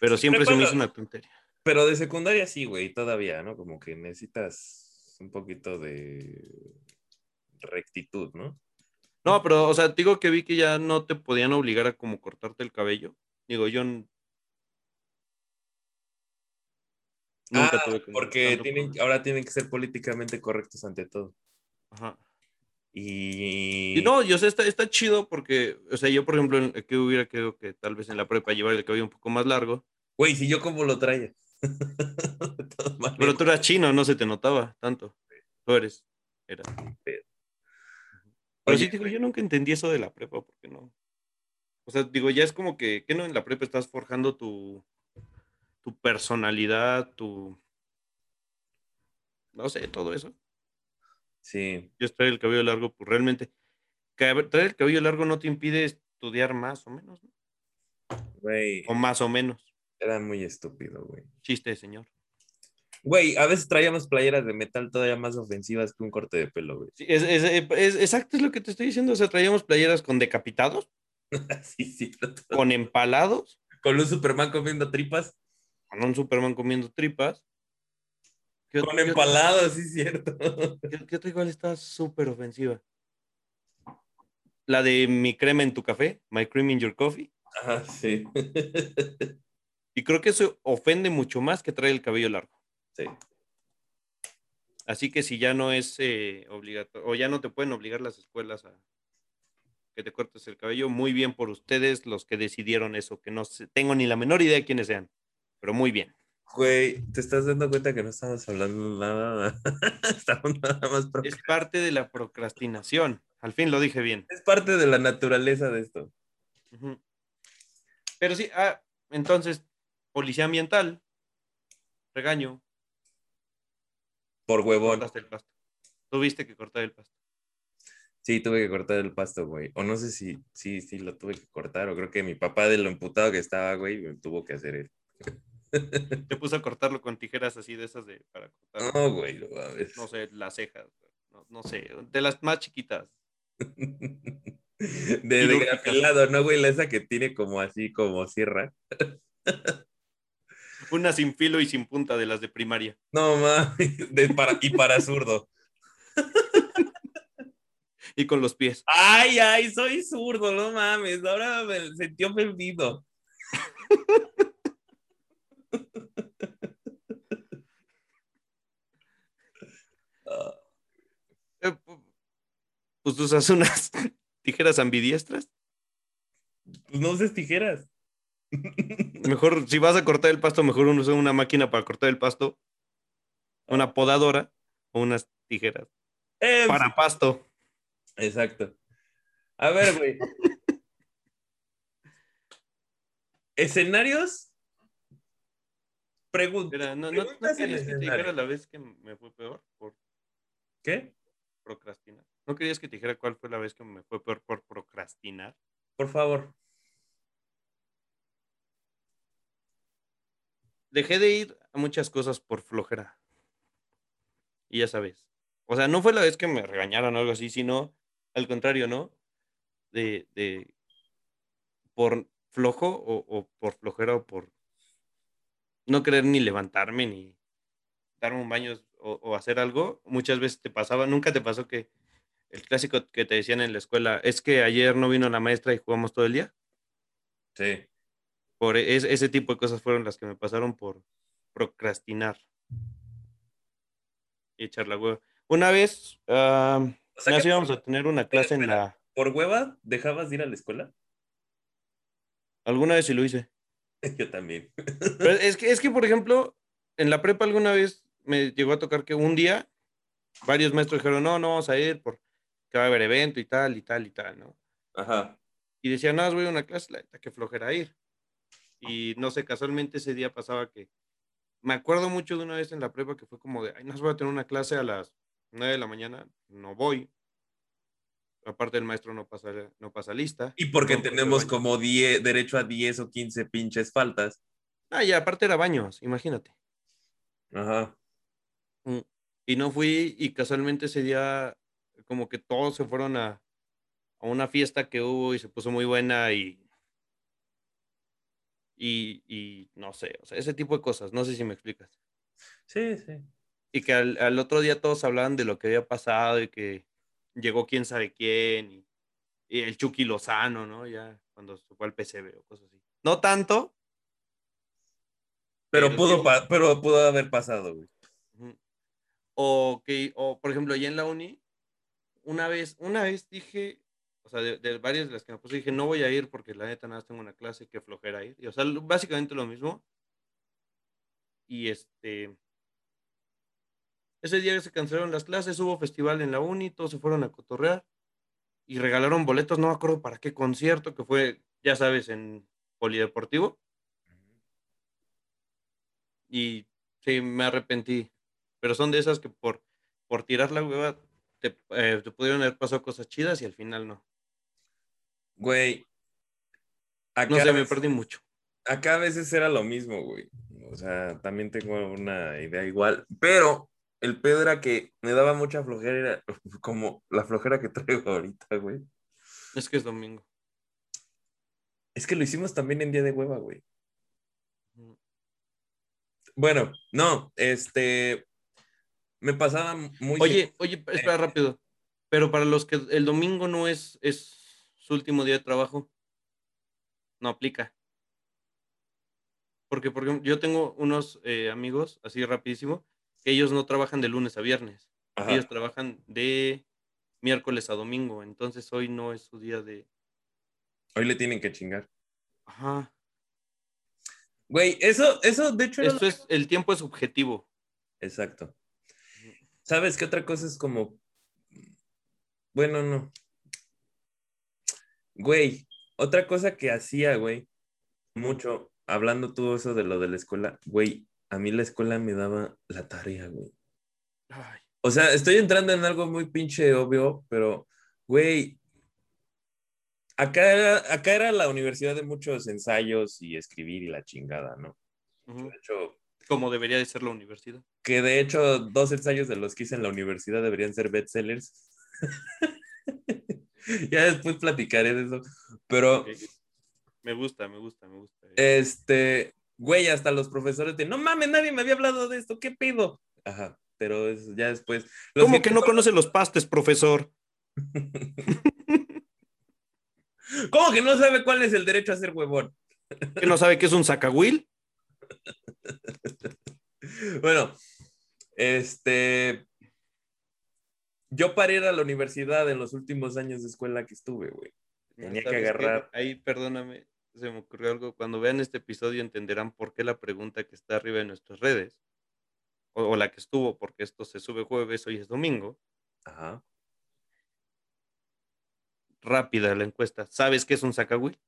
Pero siempre se prepa me lo- hizo una tontería. Pero de secundaria sí, güey, todavía, ¿no? Como que necesitas un poquito de rectitud, ¿no? No, pero, o sea, digo que vi que ya no te podían obligar a como cortarte el cabello. Digo, yo nunca Ah, tuve porque tienen, problema. ahora tienen que ser políticamente correctos ante todo. Ajá. Y, Y no, yo sé, está, está chido porque, o sea, yo, por ejemplo, que hubiera querido que tal vez en la prepa llevar el cabello un poco más largo, güey, si yo como lo traía. Pero tú eras chino, no se te notaba tanto. Tú eres, eras. Pero- Oye, sí, digo, yo nunca entendí eso de la prepa, porque no. O sea, digo, ya es como que, que no en la prepa estás forjando tu, tu personalidad, tu. No sé, todo eso. Sí, Yo traer el cabello largo, pues realmente. traer el cabello largo no te impide estudiar más o menos, ¿no? güey, O más o menos. era muy estúpido, güey. Chiste, señor. Güey, a veces traíamos playeras de metal todavía más ofensivas que un corte de pelo, güey. Sí, es, es- es- exacto es lo que te estoy diciendo. O sea, traíamos playeras con decapitados, Sí, sí. con empalados, Con un Superman comiendo tripas. Con un Superman comiendo tripas. ¿Qué Con empalados, sí, cierto. ¿Qué, qué otra igual está súper ofensiva? La de mi crema en tu café, my cream in your coffee. Ajá, sí. Y creo que eso ofende mucho más que traer el cabello largo. Sí. Así que si ya no es obligatorio, o ya no te pueden obligar las escuelas a que te cortes el cabello, muy bien por ustedes los que decidieron eso, que no tengo ni la menor idea de quiénes sean, pero muy bien. Güey, ¿te estás dando cuenta que no estamos hablando nada? estamos nada más Es parte de la procrastinación. Al fin lo dije bien. Es parte de la naturaleza de esto. Pero sí, ah, entonces, policía ambiental, regaño, Por huevón. cortaste el pasto. Tuviste que cortar el pasto. Sí, tuve que cortar el pasto, güey. O no sé si sí, sí lo tuve que cortar, o creo que mi papá de lo emputado que estaba, güey, tuvo que hacer él. Te puse a cortarlo con tijeras así de esas de para cortar, No, güey, no mames. no sé, las cejas, no, no sé, de las más chiquitas. De, de ¿no, güey? La esa que tiene como así, como sierra. Una sin filo y sin punta de las de primaria. No, mames. De para, y para zurdo. Y con los pies. Ay, ay, soy zurdo, no mames. Ahora me sentí ofendido. Ah, Eh, pu- Pues tú usas unas tijeras ambidiestras. pues no uses tijeras. Mejor, si vas a cortar el pasto, mejor uno usa una máquina para cortar el pasto, una podadora o unas tijeras Eh, para pasto. Exacto. A ver, güey. ¿Escenarios? Pregunta. No, no, no Preguntas en querías que te dijera la vez que me fue peor por ¿Qué? procrastinar. ¿No querías que te dijera cuál fue la vez que me fue peor por procrastinar? Por favor. Dejé de ir a muchas cosas por flojera. Y ya sabes. O sea, no fue la vez que me regañaron o algo así, sino al contrario, ¿no? De, de por flojo o, o por flojera o por no querer ni levantarme ni darme un baño o, o hacer algo. Muchas veces te pasaba, nunca te pasó que el clásico que te decían en la escuela es que ayer no vino la maestra y jugamos todo el día. Sí. Por e, es- ese tipo de cosas fueron las que me pasaron por procrastinar y echar la hueva. Una vez, ah, O sea nos que íbamos a tener una clase en la. ¿Por hueva dejabas de ir a la escuela? Alguna vez sí lo hice. Yo también. Pero es que, es que, por ejemplo, en la prepa alguna vez me llegó a tocar que un día varios maestros dijeron, no, no vamos a ir porque va a haber evento y tal, y tal, y tal, ¿no? Ajá. Y decían, no, voy a una clase, la neta, que flojera ir. Y no sé, casualmente ese día pasaba que me acuerdo mucho de una vez en la prepa que fue como de, ay, no voy a tener una clase a las 9 de la mañana, no voy. Aparte el maestro no pasa, no pasa lista. Y porque No, tenemos como 10, derecho a 10 o 15 pinches faltas. Ah, y aparte era baños, imagínate. Ajá. Mm, Y no fui y casualmente ese día como que todos se fueron a, a una fiesta que hubo y se puso muy buena y, y, y no sé, o sea, ese tipo de cosas, no sé si me explicas. Sí, sí. Y que al, al otro día todos hablaban de lo que había pasado y que llegó quién sabe quién y, y el Chucky Lozano, ¿no? Ya cuando se fue al PCB o cosas así. No tanto, Pero Pero pudo, sí. pero pudo haber pasado, güey. O que, o por ejemplo, allá en la uni, una vez, una vez dije, o sea, de, de varias de las que me puse, dije, no voy a ir porque la neta nada más tengo una clase que flojera ir. Y, o sea, básicamente lo mismo. Y este, ese día se cancelaron las clases, hubo festival en la uni, todos se fueron a cotorrear y regalaron boletos, no me acuerdo para qué concierto, que fue, ya sabes, en Polideportivo. Y sí, me arrepentí. Pero son de esas que por, por tirar la hueva te, eh, te pudieron haber pasado cosas chidas y al final no. Güey. Acá, No sé, me perdí mucho. acá a veces era lo mismo, güey. O sea, también tengo una idea igual. Pero el pedo era que me daba mucha flojera, era como la flojera que traigo ahorita, güey. Es que es domingo. Es que lo hicimos también en día de hueva, güey. Bueno, no, este. Me pasaba muy. Oye, oye, espera rápido. Pero para los que el domingo no es, es su último día de trabajo, no aplica. Porque, porque yo tengo unos eh, amigos, así rapidísimo, que ellos no trabajan de lunes a viernes. Ajá. Ellos trabajan de miércoles a domingo. Entonces hoy no es su día de... Hoy le tienen que chingar. Ajá. Güey, eso, eso de hecho Esto es, el tiempo es subjetivo. Exacto. ¿Sabes qué otra cosa es como... Bueno, no. Güey, otra cosa que hacía, güey, mucho, hablando todo eso de lo de la escuela, güey, a mí la escuela me daba la tarea, güey. Ay, O sea, estoy entrando en algo muy pinche obvio, pero, güey, acá era, acá era la universidad de muchos ensayos y escribir y la chingada, ¿no? De hecho, Como debería de ser la universidad. que de hecho dos ensayos de los que hice en la universidad deberían ser bestsellers. ya después platicaré de eso. Pero. Me gusta, me gusta, me gusta. este, güey, hasta los profesores de, no mames, nadie me había hablado de esto, ¿qué pido? Ajá, pero es- ya después. los ¿Cómo que no conoce los pastes, profesor? ¿Cómo que no sabe cuál es el derecho a ser huevón? ¿Que no sabe qué es un sacahuil? Bueno, este, yo para ir a la universidad en los últimos años de escuela que estuve, güey. Tenía que agarrar- Ahí, perdóname, se me ocurrió algo. Cuando vean este episodio entenderán por qué la pregunta que está arriba en nuestras redes, o, o la que estuvo, porque esto se sube jueves, hoy es domingo. Ajá. Rápida la encuesta. ¿Sabes qué es un sacahuil?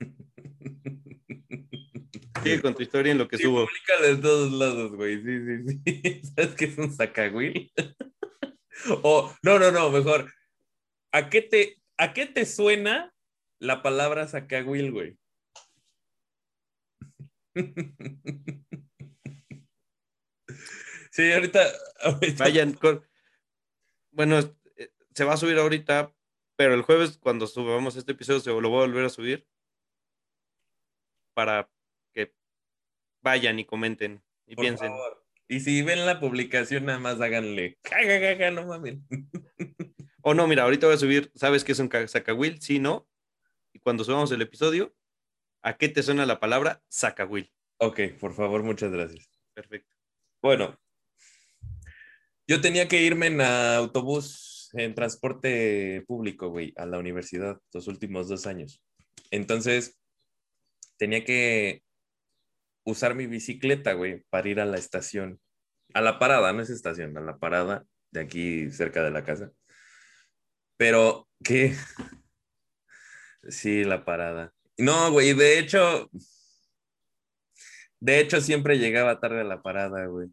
Sigue con tu historia en lo que Sí, subo. públicalo en todos lados, güey. Sí, sí, sí. ¿Sabes qué es un sacahuil? o, no, no, no, mejor. ¿A qué te, a qué te suena la palabra sacahuil, güey? sí, ahorita. ahorita- Vayan con... Bueno, eh, se va a subir ahorita, pero el jueves cuando subamos este episodio se lo voy a volver a subir para vayan y comenten y por piensen. favor. Y si ven la publicación, nada más háganle. Ja, ja, ja, ja, no mames. O no, mira, ahorita voy a subir, ¿sabes qué es un ca- sacahuil? Sí, no. Y cuando subamos el episodio, ¿a qué te suena la palabra sacahuil? Ok, por favor, muchas gracias. Perfecto. Bueno, yo tenía que irme en autobús, en transporte público, güey, a la universidad los últimos dos años. Entonces, tenía que usar mi bicicleta, güey, para ir a la estación, a la parada, no es estación, a la parada de aquí cerca de la casa. Pero, ¿qué? Sí, la parada. No, güey, de hecho, de hecho siempre llegaba tarde a la parada, güey.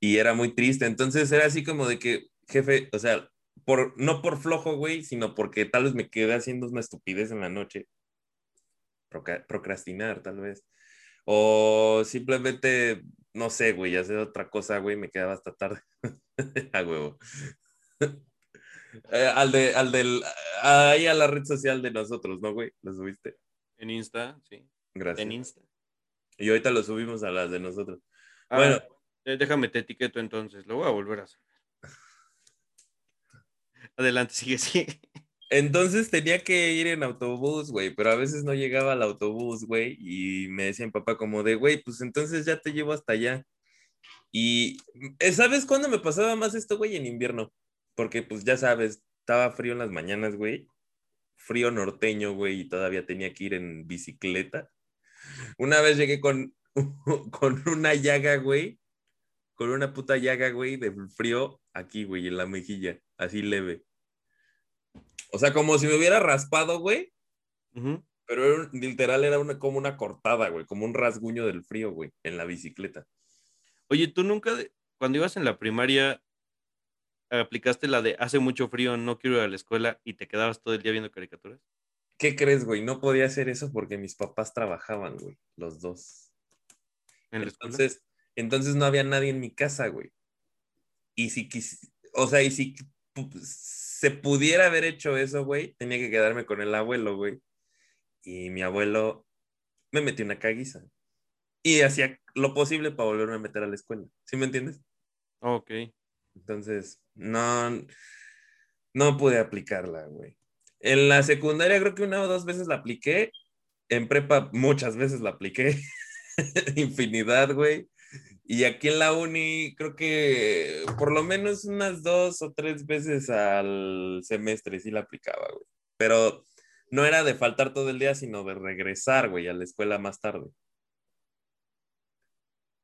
Y era muy triste, entonces era así como de que, jefe, o sea, por, no por flojo, güey, sino porque tal vez me quedé haciendo una estupidez en la noche. Procrastinar, tal vez. O simplemente, no sé, güey, hacer otra cosa, güey, me quedaba hasta tarde. a huevo. Eh, al de, al del, ahí a la red social de nosotros, ¿no, güey? ¿Lo subiste? En Insta, sí. Gracias. En Insta. Y ahorita lo subimos a las de nosotros. Bueno. eh, déjame te etiqueto entonces. Lo voy a volver a hacer. Adelante, sigue, sigue. Entonces tenía que ir en autobús, güey, pero a veces no llegaba al autobús, güey, y me decía mi papá como de, güey, pues entonces ya te llevo hasta allá. Y, eh, ¿sabes cuándo me pasaba más esto, güey? En invierno, porque pues ya sabes, estaba frío en las mañanas, güey, frío norteño, güey, y todavía tenía que ir en bicicleta. Una vez llegué con, con una llaga, güey, con una puta llaga, güey, de frío aquí, güey, en la mejilla, así leve. O sea, como si me hubiera raspado, güey, pero era un- literal era una, como una cortada, güey, como un rasguño del frío, güey, en la bicicleta. Oye, ¿tú nunca, cuando ibas en la primaria, aplicaste la de hace mucho frío, no quiero ir a la escuela y te quedabas todo el día viendo caricaturas? ¿Qué crees, güey? No podía hacer eso porque mis papás trabajaban, güey, los dos. En. Entonces, entonces no había nadie en mi casa, güey. Y si quis, o sea, y si se pudiera haber hecho eso, güey, tenía que quedarme con el abuelo, güey. Y mi abuelo me metió una caguiza. Y hacía lo posible para volverme a meter a la escuela. ¿Sí me entiendes? Ok. Entonces, no, no pude aplicarla, güey. En la secundaria creo que una o dos veces la apliqué. En prepa muchas veces la apliqué. Infinidad, güey. Y aquí en la uni creo que por lo menos unas dos o tres veces al semestre sí la aplicaba, güey. Pero no era de faltar todo el día, sino de regresar, güey, a la escuela más tarde.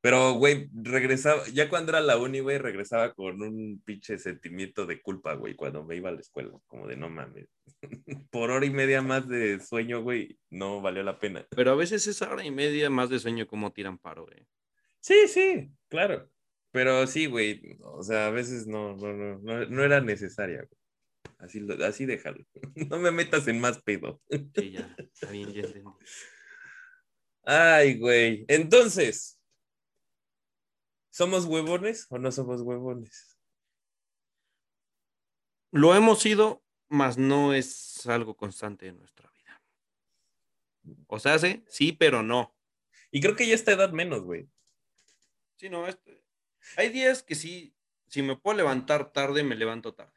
Pero, güey, regresaba, ya cuando era la uni, güey, regresaba con un pinche sentimiento de culpa, güey, cuando me iba a la escuela, como de no mames. Por hora y media más de sueño, güey, no valió la pena. Pero a veces esa hora y media más de sueño como tiran paro, güey. Sí, sí, claro. Pero sí, güey, o sea, a veces no, no, no, no, no era necesaria, güey. Así, lo- así déjalo. No me metas en más pedo. Sí, ya, está bien, ya entendí. Ay, güey. Entonces, ¿somos huevones o no somos huevones? Lo hemos sido, mas no es algo constante en nuestra vida. O sea, sí, sí, pero no. Y creo que ya esta edad menos, güey. Sí, no, este- hay días que sí, si me puedo levantar tarde, me levanto tarde.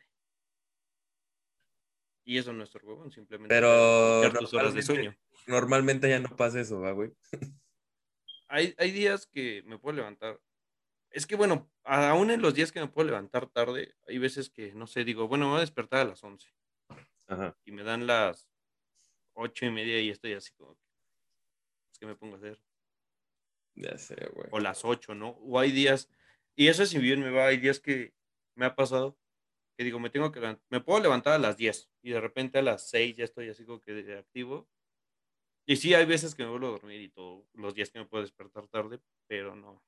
Y eso no es huevón, simplemente Pero echar tus horas de normalmente- sueño. Normalmente ya no pasa eso, ¿va, güey? Hay, hay días que me puedo levantar. Es que bueno, aún en los días que me puedo levantar tarde, hay veces que, no sé, digo, bueno, me voy a despertar a las 11 Ajá. y me dan las ocho y media y estoy así como, es que me pongo a hacer. Ya sé, güey. o las 8, ¿no? O hay días, y eso si bien me va, hay días que me ha pasado que digo, me tengo que me puedo levantar a las 10 y de repente a las 6 ya estoy así como que activo. Y sí, hay veces que me vuelvo a dormir y todo, los días que me puedo despertar tarde, pero no,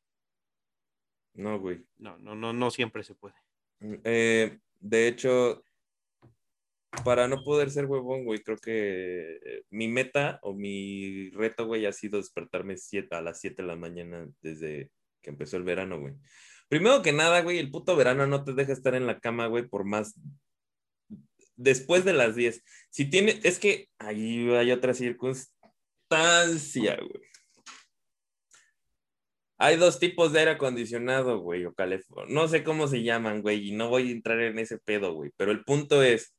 No, güey. no, no, no, no siempre se puede. Eh, de hecho, para no poder ser huevón, güey, creo que eh, mi meta o mi reto, güey, ha sido despertarme a las 7 de la mañana desde que empezó el verano, güey. Primero que nada, güey, el puto verano no te deja estar en la cama, güey, por más después de las 10. Si tiene, es que ahí hay otra circunstancia, güey. Hay dos tipos de aire acondicionado, güey, o calefón. No sé cómo se llaman, güey, y no voy a entrar en ese pedo, güey. Pero el punto es,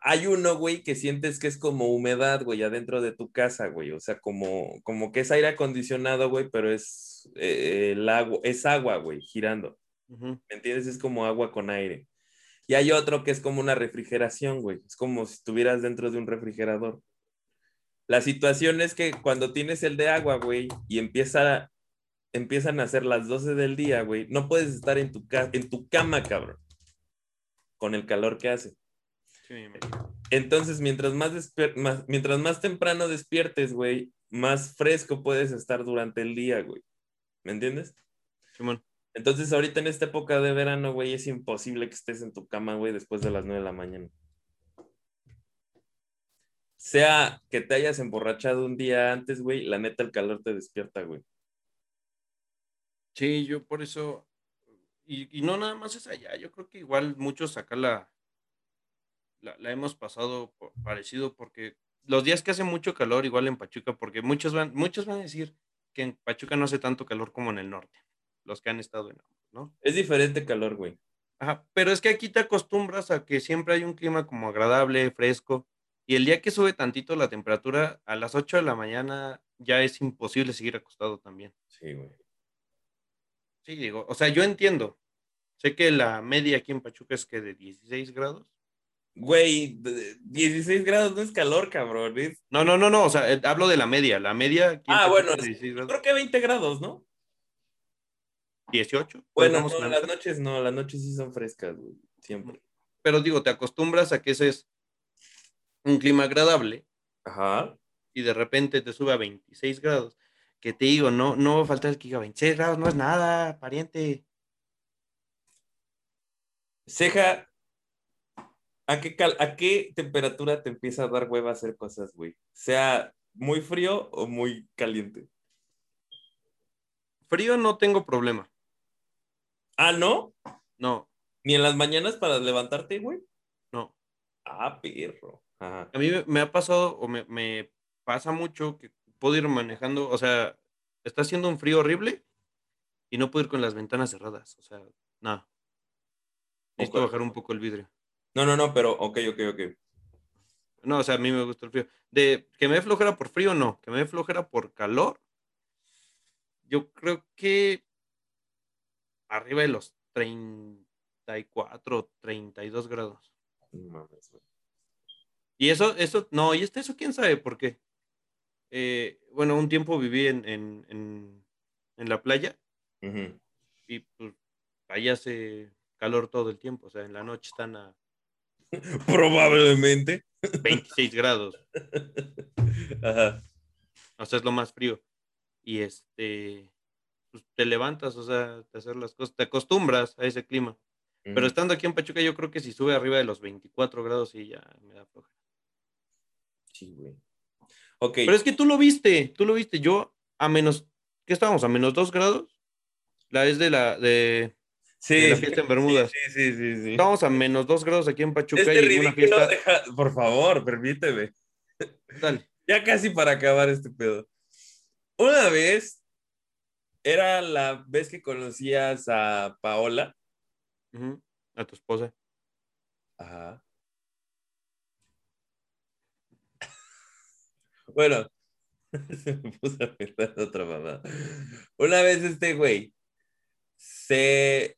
hay uno, güey, que sientes que es como humedad, güey, adentro de tu casa, güey. O sea, como, como que es aire acondicionado, güey, pero es eh, el agua, es agua, güey, girando. Ujú. ¿Me entiendes? Es como agua con aire. Y hay otro que es como una refrigeración, güey. Es como si estuvieras dentro de un refrigerador. La situación es que cuando tienes el de agua, güey, y empieza, empiezan a ser las 12 del día, güey, no puedes estar en tu, en tu cama, cabrón, con el calor que hace. Sí. Entonces, mientras más, mientras más temprano despiertes, güey, más fresco puedes estar durante el día, güey. ¿Me entiendes? Simón, Entonces, ahorita en esta época de verano, güey, es imposible que estés en tu cama, güey, después de las 9 de la mañana. sea que te hayas emborrachado un día antes, güey, la neta el calor te despierta, güey. Sí, yo por eso. Y, y no nada más es allá. Yo creo que igual muchos acá la, la, la hemos pasado por- parecido porque los días que hace mucho calor, igual en Pachuca, porque muchos van, muchos van a decir que en Pachuca no hace tanto calor como en el norte, los que han estado en ¿no? Es diferente calor, güey. Ajá, pero es que aquí te acostumbras a que siempre hay un clima como agradable, fresco, y el día que sube tantito la temperatura, a las 8 de la mañana ya es imposible seguir acostado también. Sí, güey. Sí, digo, o sea, yo entiendo. Sé que la media aquí en Pachuca es que de 16 grados. Güey, de- 16 grados no es calor, cabrón. No, no, no, no, o sea, eh, hablo de la media. La media Ah, bueno, es de 16 grados. Creo que 20 grados, ¿no? 18. Bueno, no, las noches no, las noches sí son frescas, güey. Siempre. Pero digo, te acostumbras a que ese es un clima agradable Ajá. y de repente te sube a 26 grados. Que te digo, no, no va a faltar el que diga 26 grados, no es nada, pariente. Ceja, ¿a qué, cal- ¿a qué temperatura te empieza a dar hueva hacer cosas, güey? Sea muy frío o muy caliente. Frío no tengo problema. Ah, ¿no? No, Ni en las mañanas para levantarte, güey. no. Ah, perro. Ajá. A mí me, ha pasado o me, me pasa mucho que puedo ir manejando, o sea, está haciendo un frío horrible y no puedo ir con las ventanas cerradas. O sea, nada. Necesito bajar un poco el vidrio. No, no, no, pero ok, ok, ok. No, o sea, a mí me gusta el frío. De que me dé flojera por frío, no. Que me dé flojera por calor. Yo creo que arriba de los 34, 32 grados. Mames. Y eso, eso, no, y este, eso quién sabe por qué. Eh, bueno, un tiempo viví en, en, en, en la playa y pues ahí hace calor todo el tiempo. O sea, en la noche están a Probablemente. 26 grados. Ajá. O sea, es lo más frío. Y este, pues te levantas, o sea, de hacer las cosas, te acostumbras a ese clima. Pero estando aquí en Pachuca, yo creo que si sube arriba de los 24 grados, sí, ya me da flojera. Sí, güey. Ok. Pero es que tú lo viste, tú lo viste. Yo a menos, ¿qué estábamos? ¿A menos 2 grados? La es de la, de, sí, la sí, fiesta en Bermudas. Sí, sí, sí, sí. Estábamos a menos 2 grados aquí en Pachuca Este y una fiesta. deja- por favor, permíteme. Dale. Ya casi para acabar este pedo. Una vez, era la vez que conocías a Paola. A tu esposa. Ajá. Bueno, se me puso a otra mamá. Una vez este güey se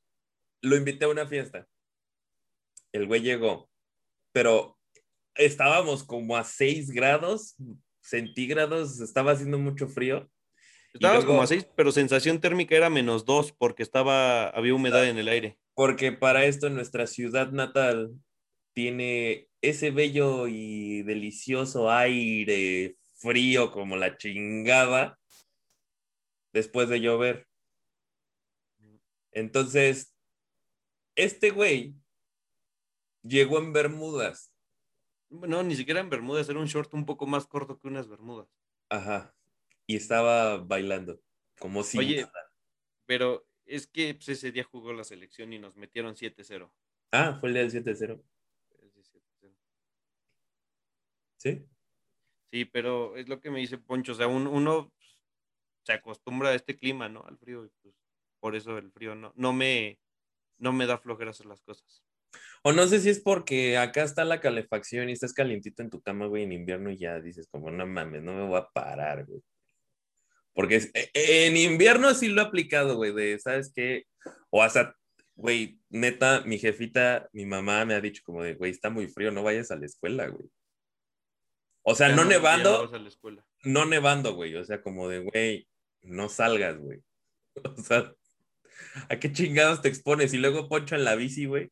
lo invité a una fiesta. El güey llegó, pero estábamos como a 6 grados centígrados, estaba haciendo mucho frío. Estábamos luego- como a 6, pero sensación térmica era menos 2 porque estaba, había humedad en el aire. Porque para esto nuestra ciudad natal tiene ese bello y delicioso aire frío como la chingada después de llover. Entonces, este güey llegó en Bermudas. No, ni siquiera en Bermudas, era un short un poco más corto que unas Bermudas. Ajá. Y estaba bailando como si Oye, nada. pero es que pues, ese día jugó la selección y nos metieron 7-0. Ah, fue el día del 7-0. Es de 7-0. ¿Sí? Sí, pero es lo que me dice Poncho, o sea, un- uno pues, se acostumbra a este clima, ¿no? Al frío, y pues por eso el frío no, no me, no me da flojera hacer las cosas. O no sé si es porque acá está la calefacción y estás calientito en tu cama, güey, en invierno y ya dices como, no mames, no me voy a parar, güey. Porque es- e- e- en invierno sí lo he aplicado, güey, de, ¿sabes qué? O hasta, güey, neta, mi jefita, mi mamá me ha dicho como de, güey, está muy frío, no vayas a la escuela, güey. O sea, no ya nevando, no vas a la escuela. no nevando, güey, o sea, como de, güey, no salgas, güey. O sea, ¿a qué chingados te expones? Y luego poncho en la bici, güey.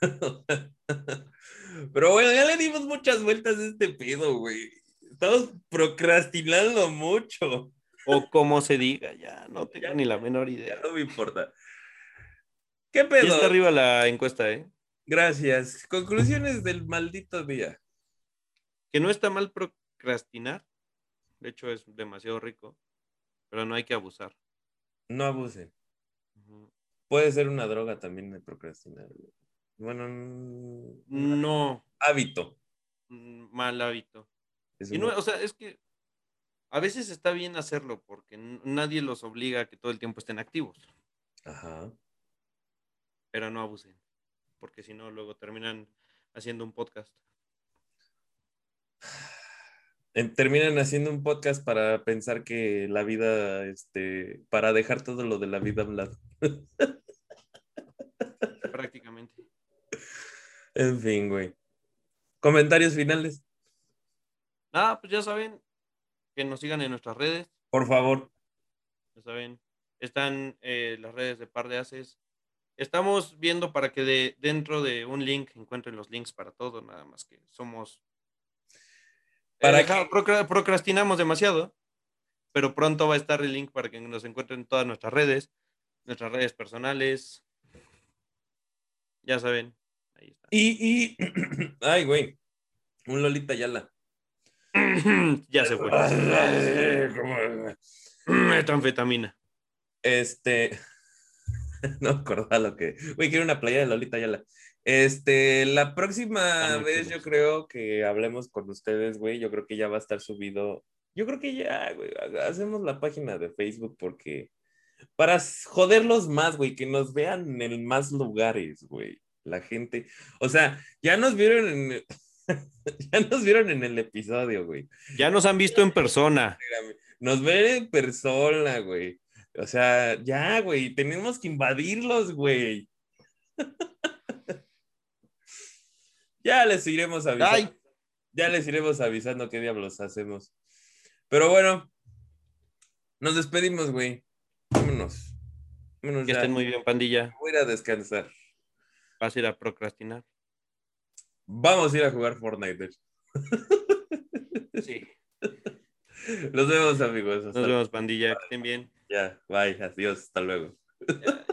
Pero bueno, ya le dimos muchas vueltas a este pedo, güey. Estamos procrastinando mucho. O como se diga, ya no tengo Ya. ni la menor Ya idea. no me importa. ¿Qué Ya pedo? está arriba la encuesta, ¿eh? Gracias. Conclusiones del maldito día. que no está mal procrastinar. De hecho, es demasiado rico, pero no hay que abusar. No abusen. Puede ser una droga también de procrastinar. Bueno, No, hábito. mm, mal hábito. Es Y no, o sea, es que a veces está bien hacerlo porque nadie los obliga a que todo el tiempo estén activos, Ajá. pero no abusen, porque si no, luego terminan haciendo un podcast. Terminan haciendo un podcast para pensar que la vida, este, para dejar todo lo de la vida a un lado. Prácticamente. En fin, güey. Comentarios finales, Nada, pues ya saben que nos sigan en nuestras redes, por favor. ya saben, están eh, las redes de Par de Haces. Estamos viendo para que de, dentro de un link encuentren los links para todo, nada más que somos... Para Eh, deja- procra- procrastinamos demasiado, pero pronto va a estar el link para que nos encuentren en todas nuestras redes, nuestras redes personales. Ya saben, ahí está. Y, y, ay, güey, un Lolita Yala. ya se fue. Metanfetamina. Este, no acordaba lo que, güey, quiero una playa de Lolita Yala. Este, la próxima vez yo creo que hablemos con ustedes, güey, yo creo que ya va a estar subido. Yo creo que ya, güey, ha- hacemos la página de Facebook porque para joderlos más, güey, que nos vean en más lugares, güey. La gente, o sea, ya nos vieron en ya nos vieron en el episodio, güey. Ya nos han visto en persona. Nos ven en persona, güey. O sea, ya, güey, tenemos que invadirlos, güey. ya les iremos avisando. Ay. Ya les iremos avisando qué diablos hacemos. Pero bueno, nos despedimos, güey. Vámonos. Vámonos Que ya. estén muy bien, pandilla. Voy a ir a descansar. Vas a ir a procrastinar. Vamos a ir a jugar Fortnite. Sí. Nos vemos, amigos. Hasta Nos vemos, pandilla. Que estén bien. Ya, bye, adiós, hasta luego. Ya.